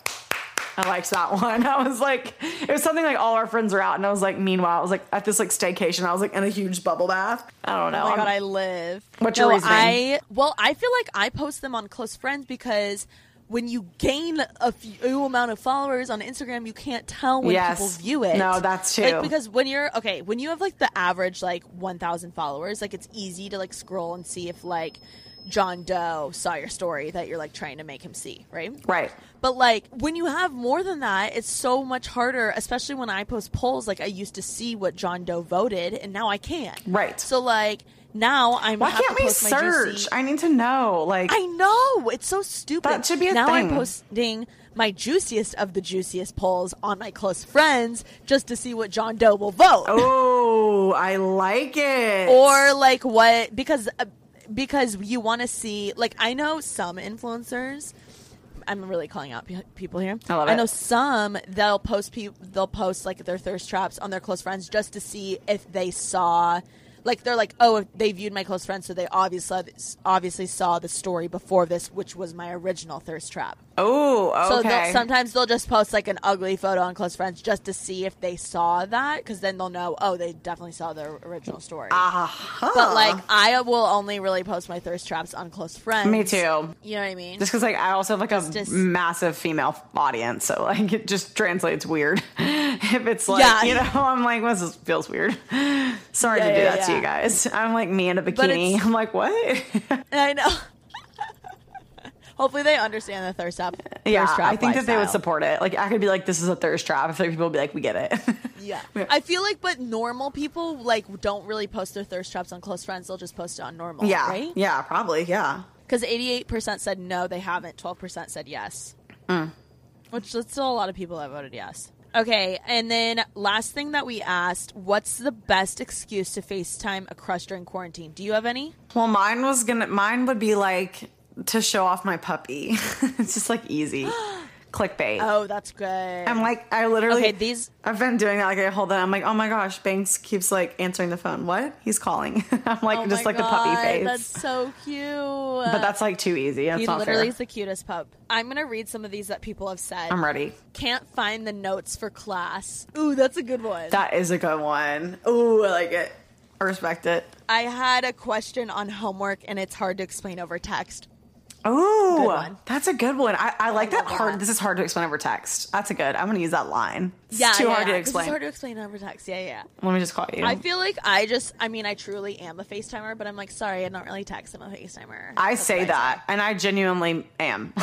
[SPEAKER 2] I liked that one. <laughs> I was like, it was something like all our friends were out and I was like, meanwhile, I was like at this like staycation. I was like in a huge bubble bath. I don't oh know.
[SPEAKER 1] Oh my god,
[SPEAKER 2] I'm-
[SPEAKER 1] I live.
[SPEAKER 2] What's your
[SPEAKER 1] no,
[SPEAKER 2] reasoning?
[SPEAKER 1] I well, I feel like I post them on close friends because when you gain a few amount of followers on Instagram, you can't tell when
[SPEAKER 2] Yes.
[SPEAKER 1] people view it.
[SPEAKER 2] No, that's
[SPEAKER 1] Like,
[SPEAKER 2] true.
[SPEAKER 1] because when you're okay, when you have like the average like 1,000 followers, like it's easy to like scroll and see if like John Doe saw your story that you're like trying to make him see, right?
[SPEAKER 2] right.
[SPEAKER 1] But like when you have more than that, it's so much harder, especially when I post polls. Like I used to see what John Doe voted, and now I can't.
[SPEAKER 2] Right.
[SPEAKER 1] So like now I'm.
[SPEAKER 2] Why can't
[SPEAKER 1] to
[SPEAKER 2] we search? I need to know. Like,
[SPEAKER 1] I know it's so stupid.
[SPEAKER 2] That should be a
[SPEAKER 1] now I'm posting my juiciest of the juiciest polls on my close friends just to see what John Doe will vote.
[SPEAKER 2] oh, I like it.
[SPEAKER 1] or like what because uh, because you want to see like I know some influencers. I'm really calling out pe- people here.
[SPEAKER 2] I love it.
[SPEAKER 1] I know some they'll post pe- they'll post like their thirst traps on their close friends just to see if they saw like they're like oh they viewed my close friends so they obviously obviously saw the story before this which was my original thirst trap.
[SPEAKER 2] Oh,
[SPEAKER 1] So
[SPEAKER 2] okay.
[SPEAKER 1] they'll, sometimes they'll just post like an ugly photo on close friends just to see if they saw that because then they'll know oh they definitely saw the original story.
[SPEAKER 2] Uh-huh.
[SPEAKER 1] But like I will only really post my thirst traps on close friends.
[SPEAKER 2] Me too.
[SPEAKER 1] You know what I mean?
[SPEAKER 2] Just because, like, I also have like a
[SPEAKER 1] just-
[SPEAKER 2] massive female audience, so like it just translates weird. <laughs> if it's like,
[SPEAKER 1] Yeah.
[SPEAKER 2] you know, I'm like, this feels weird. Sorry
[SPEAKER 1] Yeah,
[SPEAKER 2] to do
[SPEAKER 1] yeah,
[SPEAKER 2] that to you guys. I'm like me in a bikini. I'm like, what? <laughs>
[SPEAKER 1] I know. Hopefully they understand the thirst trap.
[SPEAKER 2] yeah,
[SPEAKER 1] thirst trap
[SPEAKER 2] I think that they would support it. Like, I could be like, this is a thirst trap. If like, people would be like, we get it. <laughs>
[SPEAKER 1] Yeah. I feel like, but normal people like don't really post their thirst traps on close friends. They'll just post it on normal.
[SPEAKER 2] yeah,
[SPEAKER 1] Right.
[SPEAKER 2] yeah, probably, yeah.
[SPEAKER 1] Because eighty-eight percent said no, they haven't. Twelve percent said yes.
[SPEAKER 2] Mm.
[SPEAKER 1] Which that's still a lot of people that voted yes. Okay, and then last thing that we asked, what's the best excuse to FaceTime a crush during quarantine? Do you have any?
[SPEAKER 2] Well, mine was gonna. Mine would be like to show off my puppy. <laughs> it's just like easy <gasps> clickbait.
[SPEAKER 1] Oh, that's good.
[SPEAKER 2] I'm like, I literally.
[SPEAKER 1] Okay, these-
[SPEAKER 2] I've been doing that. Like, I hold on. I'm like, oh my gosh, Banks keeps like answering the phone. What? He's calling. <laughs> I'm like,
[SPEAKER 1] Oh
[SPEAKER 2] just like the puppy face.
[SPEAKER 1] That's so cute.
[SPEAKER 2] but that's like too easy. That's
[SPEAKER 1] he
[SPEAKER 2] not
[SPEAKER 1] literally
[SPEAKER 2] fair.
[SPEAKER 1] is the cutest pup. I'm gonna read some of these that people have said.
[SPEAKER 2] I'm ready.
[SPEAKER 1] Can't find the notes for class. Ooh, that's a good one.
[SPEAKER 2] That is a good one. Ooh, I like it. I respect it.
[SPEAKER 1] I had a question on homework, and it's hard to explain over text. One.
[SPEAKER 2] that's a good one. I, I like that hard.
[SPEAKER 1] that.
[SPEAKER 2] This is hard to explain over text. That's a good. I'm gonna use that line. It's
[SPEAKER 1] yeah,
[SPEAKER 2] too
[SPEAKER 1] yeah,
[SPEAKER 2] hard
[SPEAKER 1] yeah,
[SPEAKER 2] to explain.
[SPEAKER 1] It's hard to explain over text. Yeah, yeah.
[SPEAKER 2] Let me just call you.
[SPEAKER 1] I feel like I just, I mean, I truly am a FaceTimer, but I'm like, sorry, I don't really text. I'm a FaceTimer.
[SPEAKER 2] I
[SPEAKER 1] That's
[SPEAKER 2] say
[SPEAKER 1] what
[SPEAKER 2] that, and I genuinely am. <laughs>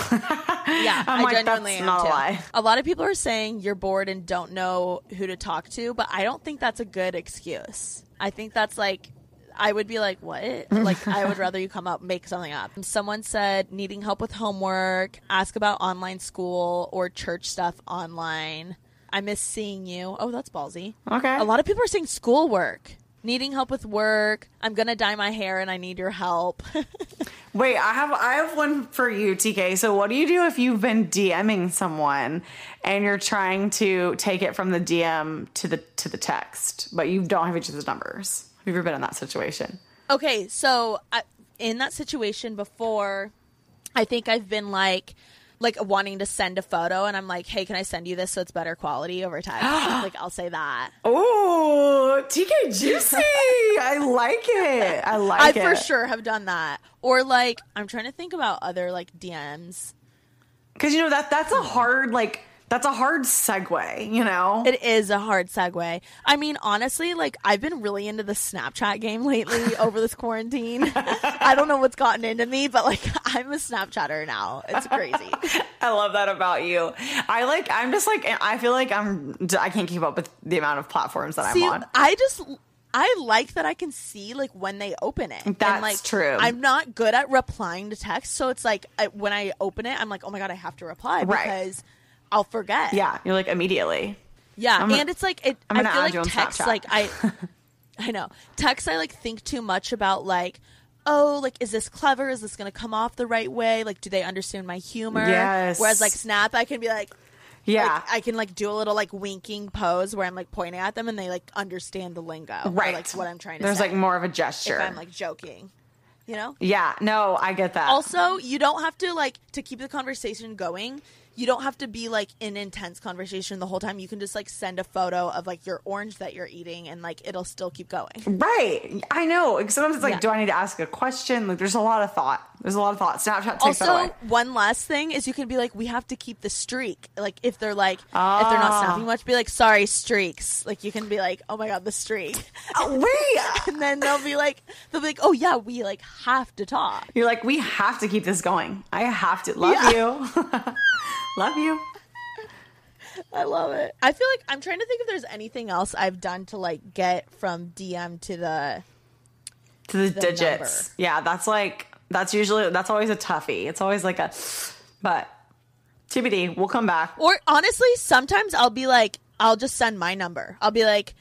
[SPEAKER 1] Yeah,
[SPEAKER 2] I'm
[SPEAKER 1] I
[SPEAKER 2] like,
[SPEAKER 1] genuinely
[SPEAKER 2] that's
[SPEAKER 1] am
[SPEAKER 2] not
[SPEAKER 1] too.
[SPEAKER 2] a lie.
[SPEAKER 1] A lot of people are saying you're bored and don't know who to talk to, but I don't think that's a good excuse. I think that's like I would be like, what? like I would <laughs> rather you come up make something up. Someone said needing help with homework, ask about online school or church stuff online. I miss seeing you. Oh, that's ballsy.
[SPEAKER 2] Okay.
[SPEAKER 1] A lot of people are saying schoolwork. Needing help with work. I'm gonna dye my hair and I need your help. <laughs>
[SPEAKER 2] Wait, I have I have one for you, TK. So what do you do if you've been DMing someone and you're trying to take it from the DM to the to the text, but you don't have each other's numbers? Have you ever been in that situation?
[SPEAKER 1] Okay, so I, in that situation before, I think I've been like, like wanting to send a photo, and I'm like, "Hey, can I send you this so it's better quality over time? <gasps> like I'll say that.
[SPEAKER 2] Oh, TK juicy. <laughs> I like it. I like
[SPEAKER 1] I
[SPEAKER 2] it.
[SPEAKER 1] I for sure have done that. Or like, I'm trying to think about other like DMs.
[SPEAKER 2] Because you know that that's a hard like That's a hard segue, you know?
[SPEAKER 1] It is a hard segue. I mean, honestly, like I've been really into the Snapchat game lately <laughs> over this quarantine. I don't know what's gotten into me, but like <laughs> I'm a Snapchatter now. It's crazy. <laughs>
[SPEAKER 2] I love that about you. I like, I'm just like, I feel like I'm, I can't keep up with the amount of platforms that
[SPEAKER 1] See,
[SPEAKER 2] I'm on.
[SPEAKER 1] I just I like that I can see like when they open it. and,
[SPEAKER 2] That's
[SPEAKER 1] like,
[SPEAKER 2] true.
[SPEAKER 1] I'm not good at replying to text, so it's like I, when I open it, I'm like, oh my god, I have to reply
[SPEAKER 2] Right.
[SPEAKER 1] I'll forget.
[SPEAKER 2] Yeah, you're like immediately.
[SPEAKER 1] Yeah,
[SPEAKER 2] I'm gonna-
[SPEAKER 1] and it's like it.
[SPEAKER 2] Gonna
[SPEAKER 1] feel like text.
[SPEAKER 2] Snapchat.
[SPEAKER 1] Like I, I know text. I like think too much about like, oh, like is this clever? Is this gonna come off the right way? Like, do they understand my humor?
[SPEAKER 2] Yes.
[SPEAKER 1] Whereas like Snap, I can be like,
[SPEAKER 2] Yeah.
[SPEAKER 1] like, I can like do a little like winking pose where I'm like pointing at them and they like understand the lingo, or,
[SPEAKER 2] right.
[SPEAKER 1] like what I'm trying to
[SPEAKER 2] There's
[SPEAKER 1] say.
[SPEAKER 2] like more of a
[SPEAKER 1] if
[SPEAKER 2] gesture.
[SPEAKER 1] I'm like joking, you know.
[SPEAKER 2] yeah, no, I get that.
[SPEAKER 1] Also, you don't have to like to keep the conversation going. You don't have to be like in intense conversation the whole time. You can just like send a photo of like your orange that you're eating, and like it'll still keep going.
[SPEAKER 2] Right. I know. Sometimes it's like,
[SPEAKER 1] Yeah.
[SPEAKER 2] do I need to ask a question? Like, there's a lot of thought. There's a lot of thought. Snapchat takes that
[SPEAKER 1] Also,
[SPEAKER 2] away.
[SPEAKER 1] one last thing is you can be like, we have to keep the streak. Like if they're like, if they're not
[SPEAKER 2] Ah.
[SPEAKER 1] snapping much, be like, sorry, streaks. Like you can be like, oh my god, the streak.
[SPEAKER 2] Oh, wait. <laughs>
[SPEAKER 1] and then they'll be like, they'll be like, oh yeah, we like have to talk.
[SPEAKER 2] You're like, we have to keep this going. I have to. Love you. <laughs> Love you.
[SPEAKER 1] I love it. I feel like I'm trying to think if there's anything else I've done to like get from DM to the
[SPEAKER 2] To the,
[SPEAKER 1] The
[SPEAKER 2] digits.
[SPEAKER 1] number.
[SPEAKER 2] Yeah, that's like, that's usually, that's always a toughie. It's always like a, but TBD, we'll come back.
[SPEAKER 1] Or honestly, sometimes I'll be like, I'll just send my number. I'll be like,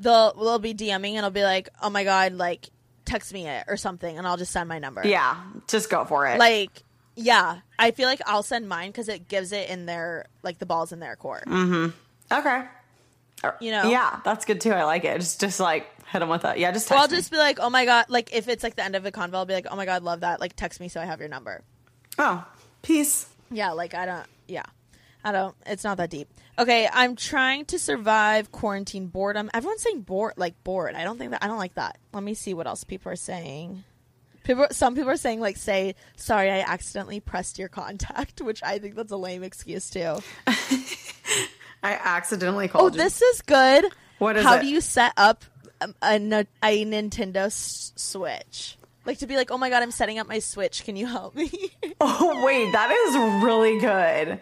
[SPEAKER 1] they'll they'll be DMing and I'll be like, oh my god, like text me it or something, and I'll just send my number.
[SPEAKER 2] Yeah, just go for it.
[SPEAKER 1] like yeah, I feel like I'll send mine because it gives it in their like the balls in their court. Mm-hmm.
[SPEAKER 2] Okay.
[SPEAKER 1] You know,
[SPEAKER 2] Yeah, that's good too. I like it. Just, just like hit them with that. Yeah, just text
[SPEAKER 1] I'll
[SPEAKER 2] me.
[SPEAKER 1] just be like, oh my god, like if it's like the end of a convo, I'll be like, oh my god, love that. Like text me so I have your number.
[SPEAKER 2] Oh, peace.
[SPEAKER 1] Yeah, like I don't. Yeah, I don't. It's not that deep. Okay, I'm trying to survive quarantine boredom. Everyone's saying bored, like bored. I don't think that. I don't like that. Let me see what else people are saying. People, some people are saying like, say sorry, I accidentally pressed your contact, <laughs> which I think that's a lame excuse too. <laughs>
[SPEAKER 2] I accidentally
[SPEAKER 1] Oh,
[SPEAKER 2] called you.
[SPEAKER 1] Oh, this is good.
[SPEAKER 2] What is
[SPEAKER 1] How
[SPEAKER 2] it?
[SPEAKER 1] do you set up a, a, a Nintendo s- Switch? Like to be like, oh my god, I'm setting up my Switch. Can you help me? <laughs>
[SPEAKER 2] Oh wait, that is really good.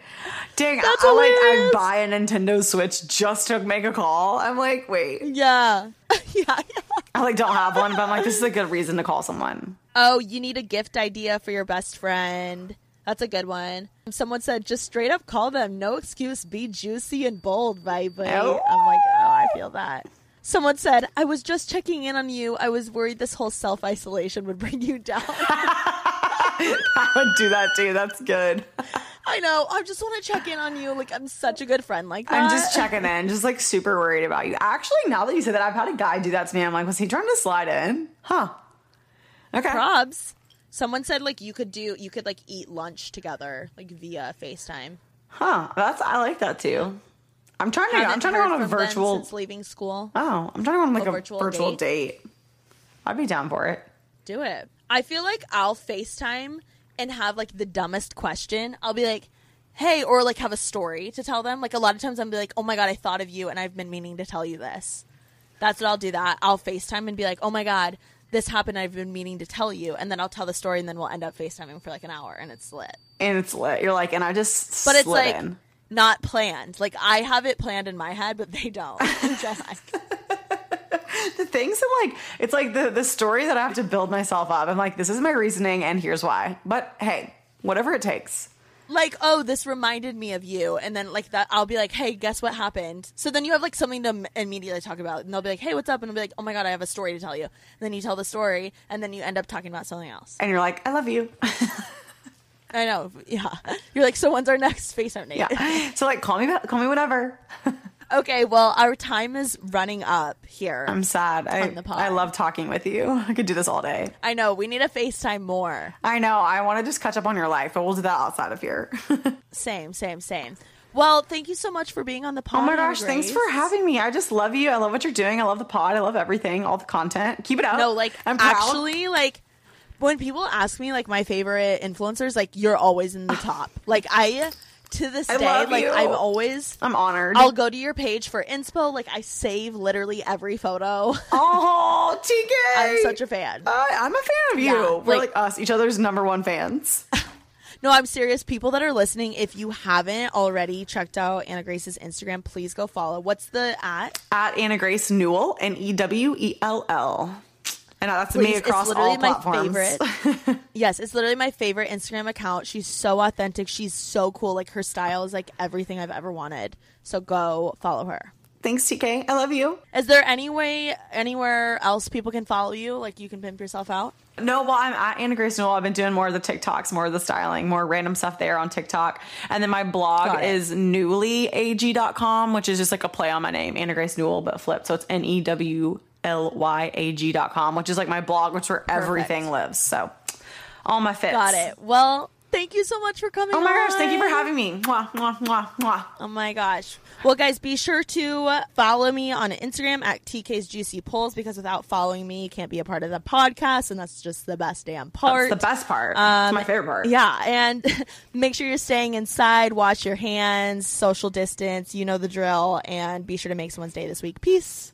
[SPEAKER 2] Dang,
[SPEAKER 1] That's
[SPEAKER 2] I, like I buy a Nintendo Switch just to make a call. I'm like, wait,
[SPEAKER 1] yeah, <laughs> yeah. yeah.
[SPEAKER 2] I like don't have one, but I'm like, this is a good reason to call someone.
[SPEAKER 1] Oh, you need a gift idea for your best friend. That's a good one. Someone said, just straight up call them. No excuse. Be juicy and bold, baby.
[SPEAKER 2] Oh.
[SPEAKER 1] I'm like, oh, I feel that. Someone said, I was just checking in on you. I was worried this whole self isolation would bring you down. <laughs>
[SPEAKER 2] I would do that too. That's good.
[SPEAKER 1] I know. I just want to check in on you. Like, I'm such a good friend like that.
[SPEAKER 2] I'm just checking in, just like super worried about you. Actually, now that you said that, I've had a guy do that to me. I'm like, was he trying to slide in? Huh. Okay.
[SPEAKER 1] Probs. Someone said, like, you could do, you could, like, eat lunch together, like, via FaceTime.
[SPEAKER 2] Huh. That's I like that too. I'm trying to. I'm trying to go on a virtual.
[SPEAKER 1] since leaving school.
[SPEAKER 2] Oh, I'm trying to go on like
[SPEAKER 1] A
[SPEAKER 2] a,
[SPEAKER 1] virtual
[SPEAKER 2] virtual,
[SPEAKER 1] date?
[SPEAKER 2] date. I'd be down for it.
[SPEAKER 1] Do it. I feel like I'll FaceTime and have like the dumbest question. I'll be like, hey, or like have a story to tell them. Like a lot of times I'll be like, oh my God, I thought of you and I've been meaning to tell you this. That's what I'll do that. I'll FaceTime and be like, oh my God, this happened. I've been meaning to tell you. And then I'll tell the story and then we'll end up FaceTiming for like an hour and it's lit.
[SPEAKER 2] And it's lit. You're like, and I just
[SPEAKER 1] But it's like
[SPEAKER 2] in.
[SPEAKER 1] Not planned. Like I have it planned in my head, but they don't. <laughs> Which I like.
[SPEAKER 2] the things that like it's like the the story that I have to build myself up. I'm like, this is my reasoning, and here's why. But hey, whatever it takes.
[SPEAKER 1] like, oh, this reminded me of you, and then like that, I'll be like, hey, guess what happened? So then you have like something to m- immediately talk about, and they'll be like, hey, what's up? And I'll be like, oh my god, I have a story to tell you. And then you tell the story, and then you end up talking about something else.
[SPEAKER 2] And you're like, I love you. <laughs>
[SPEAKER 1] I know, yeah. You're like, so when's our next FaceTime date?
[SPEAKER 2] yeah. <laughs> So like, call me, back- call me whenever. <laughs>
[SPEAKER 1] okay, well, our time is running up here.
[SPEAKER 2] I'm sad. I
[SPEAKER 1] On the pod.
[SPEAKER 2] I love talking with you. I could do this all day.
[SPEAKER 1] I know we need a FaceTime more.
[SPEAKER 2] I know. I want to just catch up on your life, but we'll do that outside of here. <laughs>
[SPEAKER 1] Same, same, same. Well, thank you so much for being on the pod.
[SPEAKER 2] Oh my gosh, thanks for having me. I just love you. I love what you're doing. I love the pod. I love everything, all the content. Keep it up.
[SPEAKER 1] No, like
[SPEAKER 2] I'm proud.
[SPEAKER 1] actually, like when people ask me like my favorite influencers, like you're always in the <sighs> top. like I to this
[SPEAKER 2] I
[SPEAKER 1] day, like
[SPEAKER 2] you.
[SPEAKER 1] I'm always
[SPEAKER 2] I'm honored.
[SPEAKER 1] I'll go to your page for inspo. Like I save literally every photo.
[SPEAKER 2] oh, <laughs> TK.
[SPEAKER 1] I'm such a fan.
[SPEAKER 2] I, I'm a fan of you.
[SPEAKER 1] Yeah,
[SPEAKER 2] We're
[SPEAKER 1] like-
[SPEAKER 2] like us, each other's number one fans. <laughs>
[SPEAKER 1] No, I'm serious. People that are listening, if you haven't already checked out Anna Grace's Instagram, please go follow. What's the at?
[SPEAKER 2] At Anna Grace Newell, N E W E L L. And that's
[SPEAKER 1] Please,
[SPEAKER 2] me across
[SPEAKER 1] it's literally
[SPEAKER 2] all
[SPEAKER 1] my
[SPEAKER 2] platforms.
[SPEAKER 1] favorite. <laughs> yes, it's literally my favorite Instagram account. She's so authentic. She's so cool. Like her style is like everything I've ever wanted. So go follow her.
[SPEAKER 2] Thanks, TK. I love you.
[SPEAKER 1] Is there any way anywhere else people can follow you? Like you can pimp yourself out?
[SPEAKER 2] No, well, I'm at Anna Grace Newell. I've been doing more of the TikToks, more of the styling, more random stuff there on TikTok. And then my blog is newlyag.com, which is just like a play on my name, Anna Grace Newell, but flipped. So it's N E W L Y A com, which is like my blog, which is where everything lives. So all my fits.
[SPEAKER 1] Got it. Well, thank you so much for coming.
[SPEAKER 2] Oh my gosh, thank you for having me. Mwah, mwah, mwah, mwah.
[SPEAKER 1] Oh my gosh. Well, guys, be sure to follow me on Instagram at TK's Juicy Pulls because without following me, you can't be a part of the podcast, and that's just the best damn part.
[SPEAKER 2] That's the best part.
[SPEAKER 1] Um,
[SPEAKER 2] it's my favorite part.
[SPEAKER 1] Yeah, and <laughs> make sure you're staying inside, wash your hands, social distance, you know the drill, and be sure to make someone's day this week. Peace.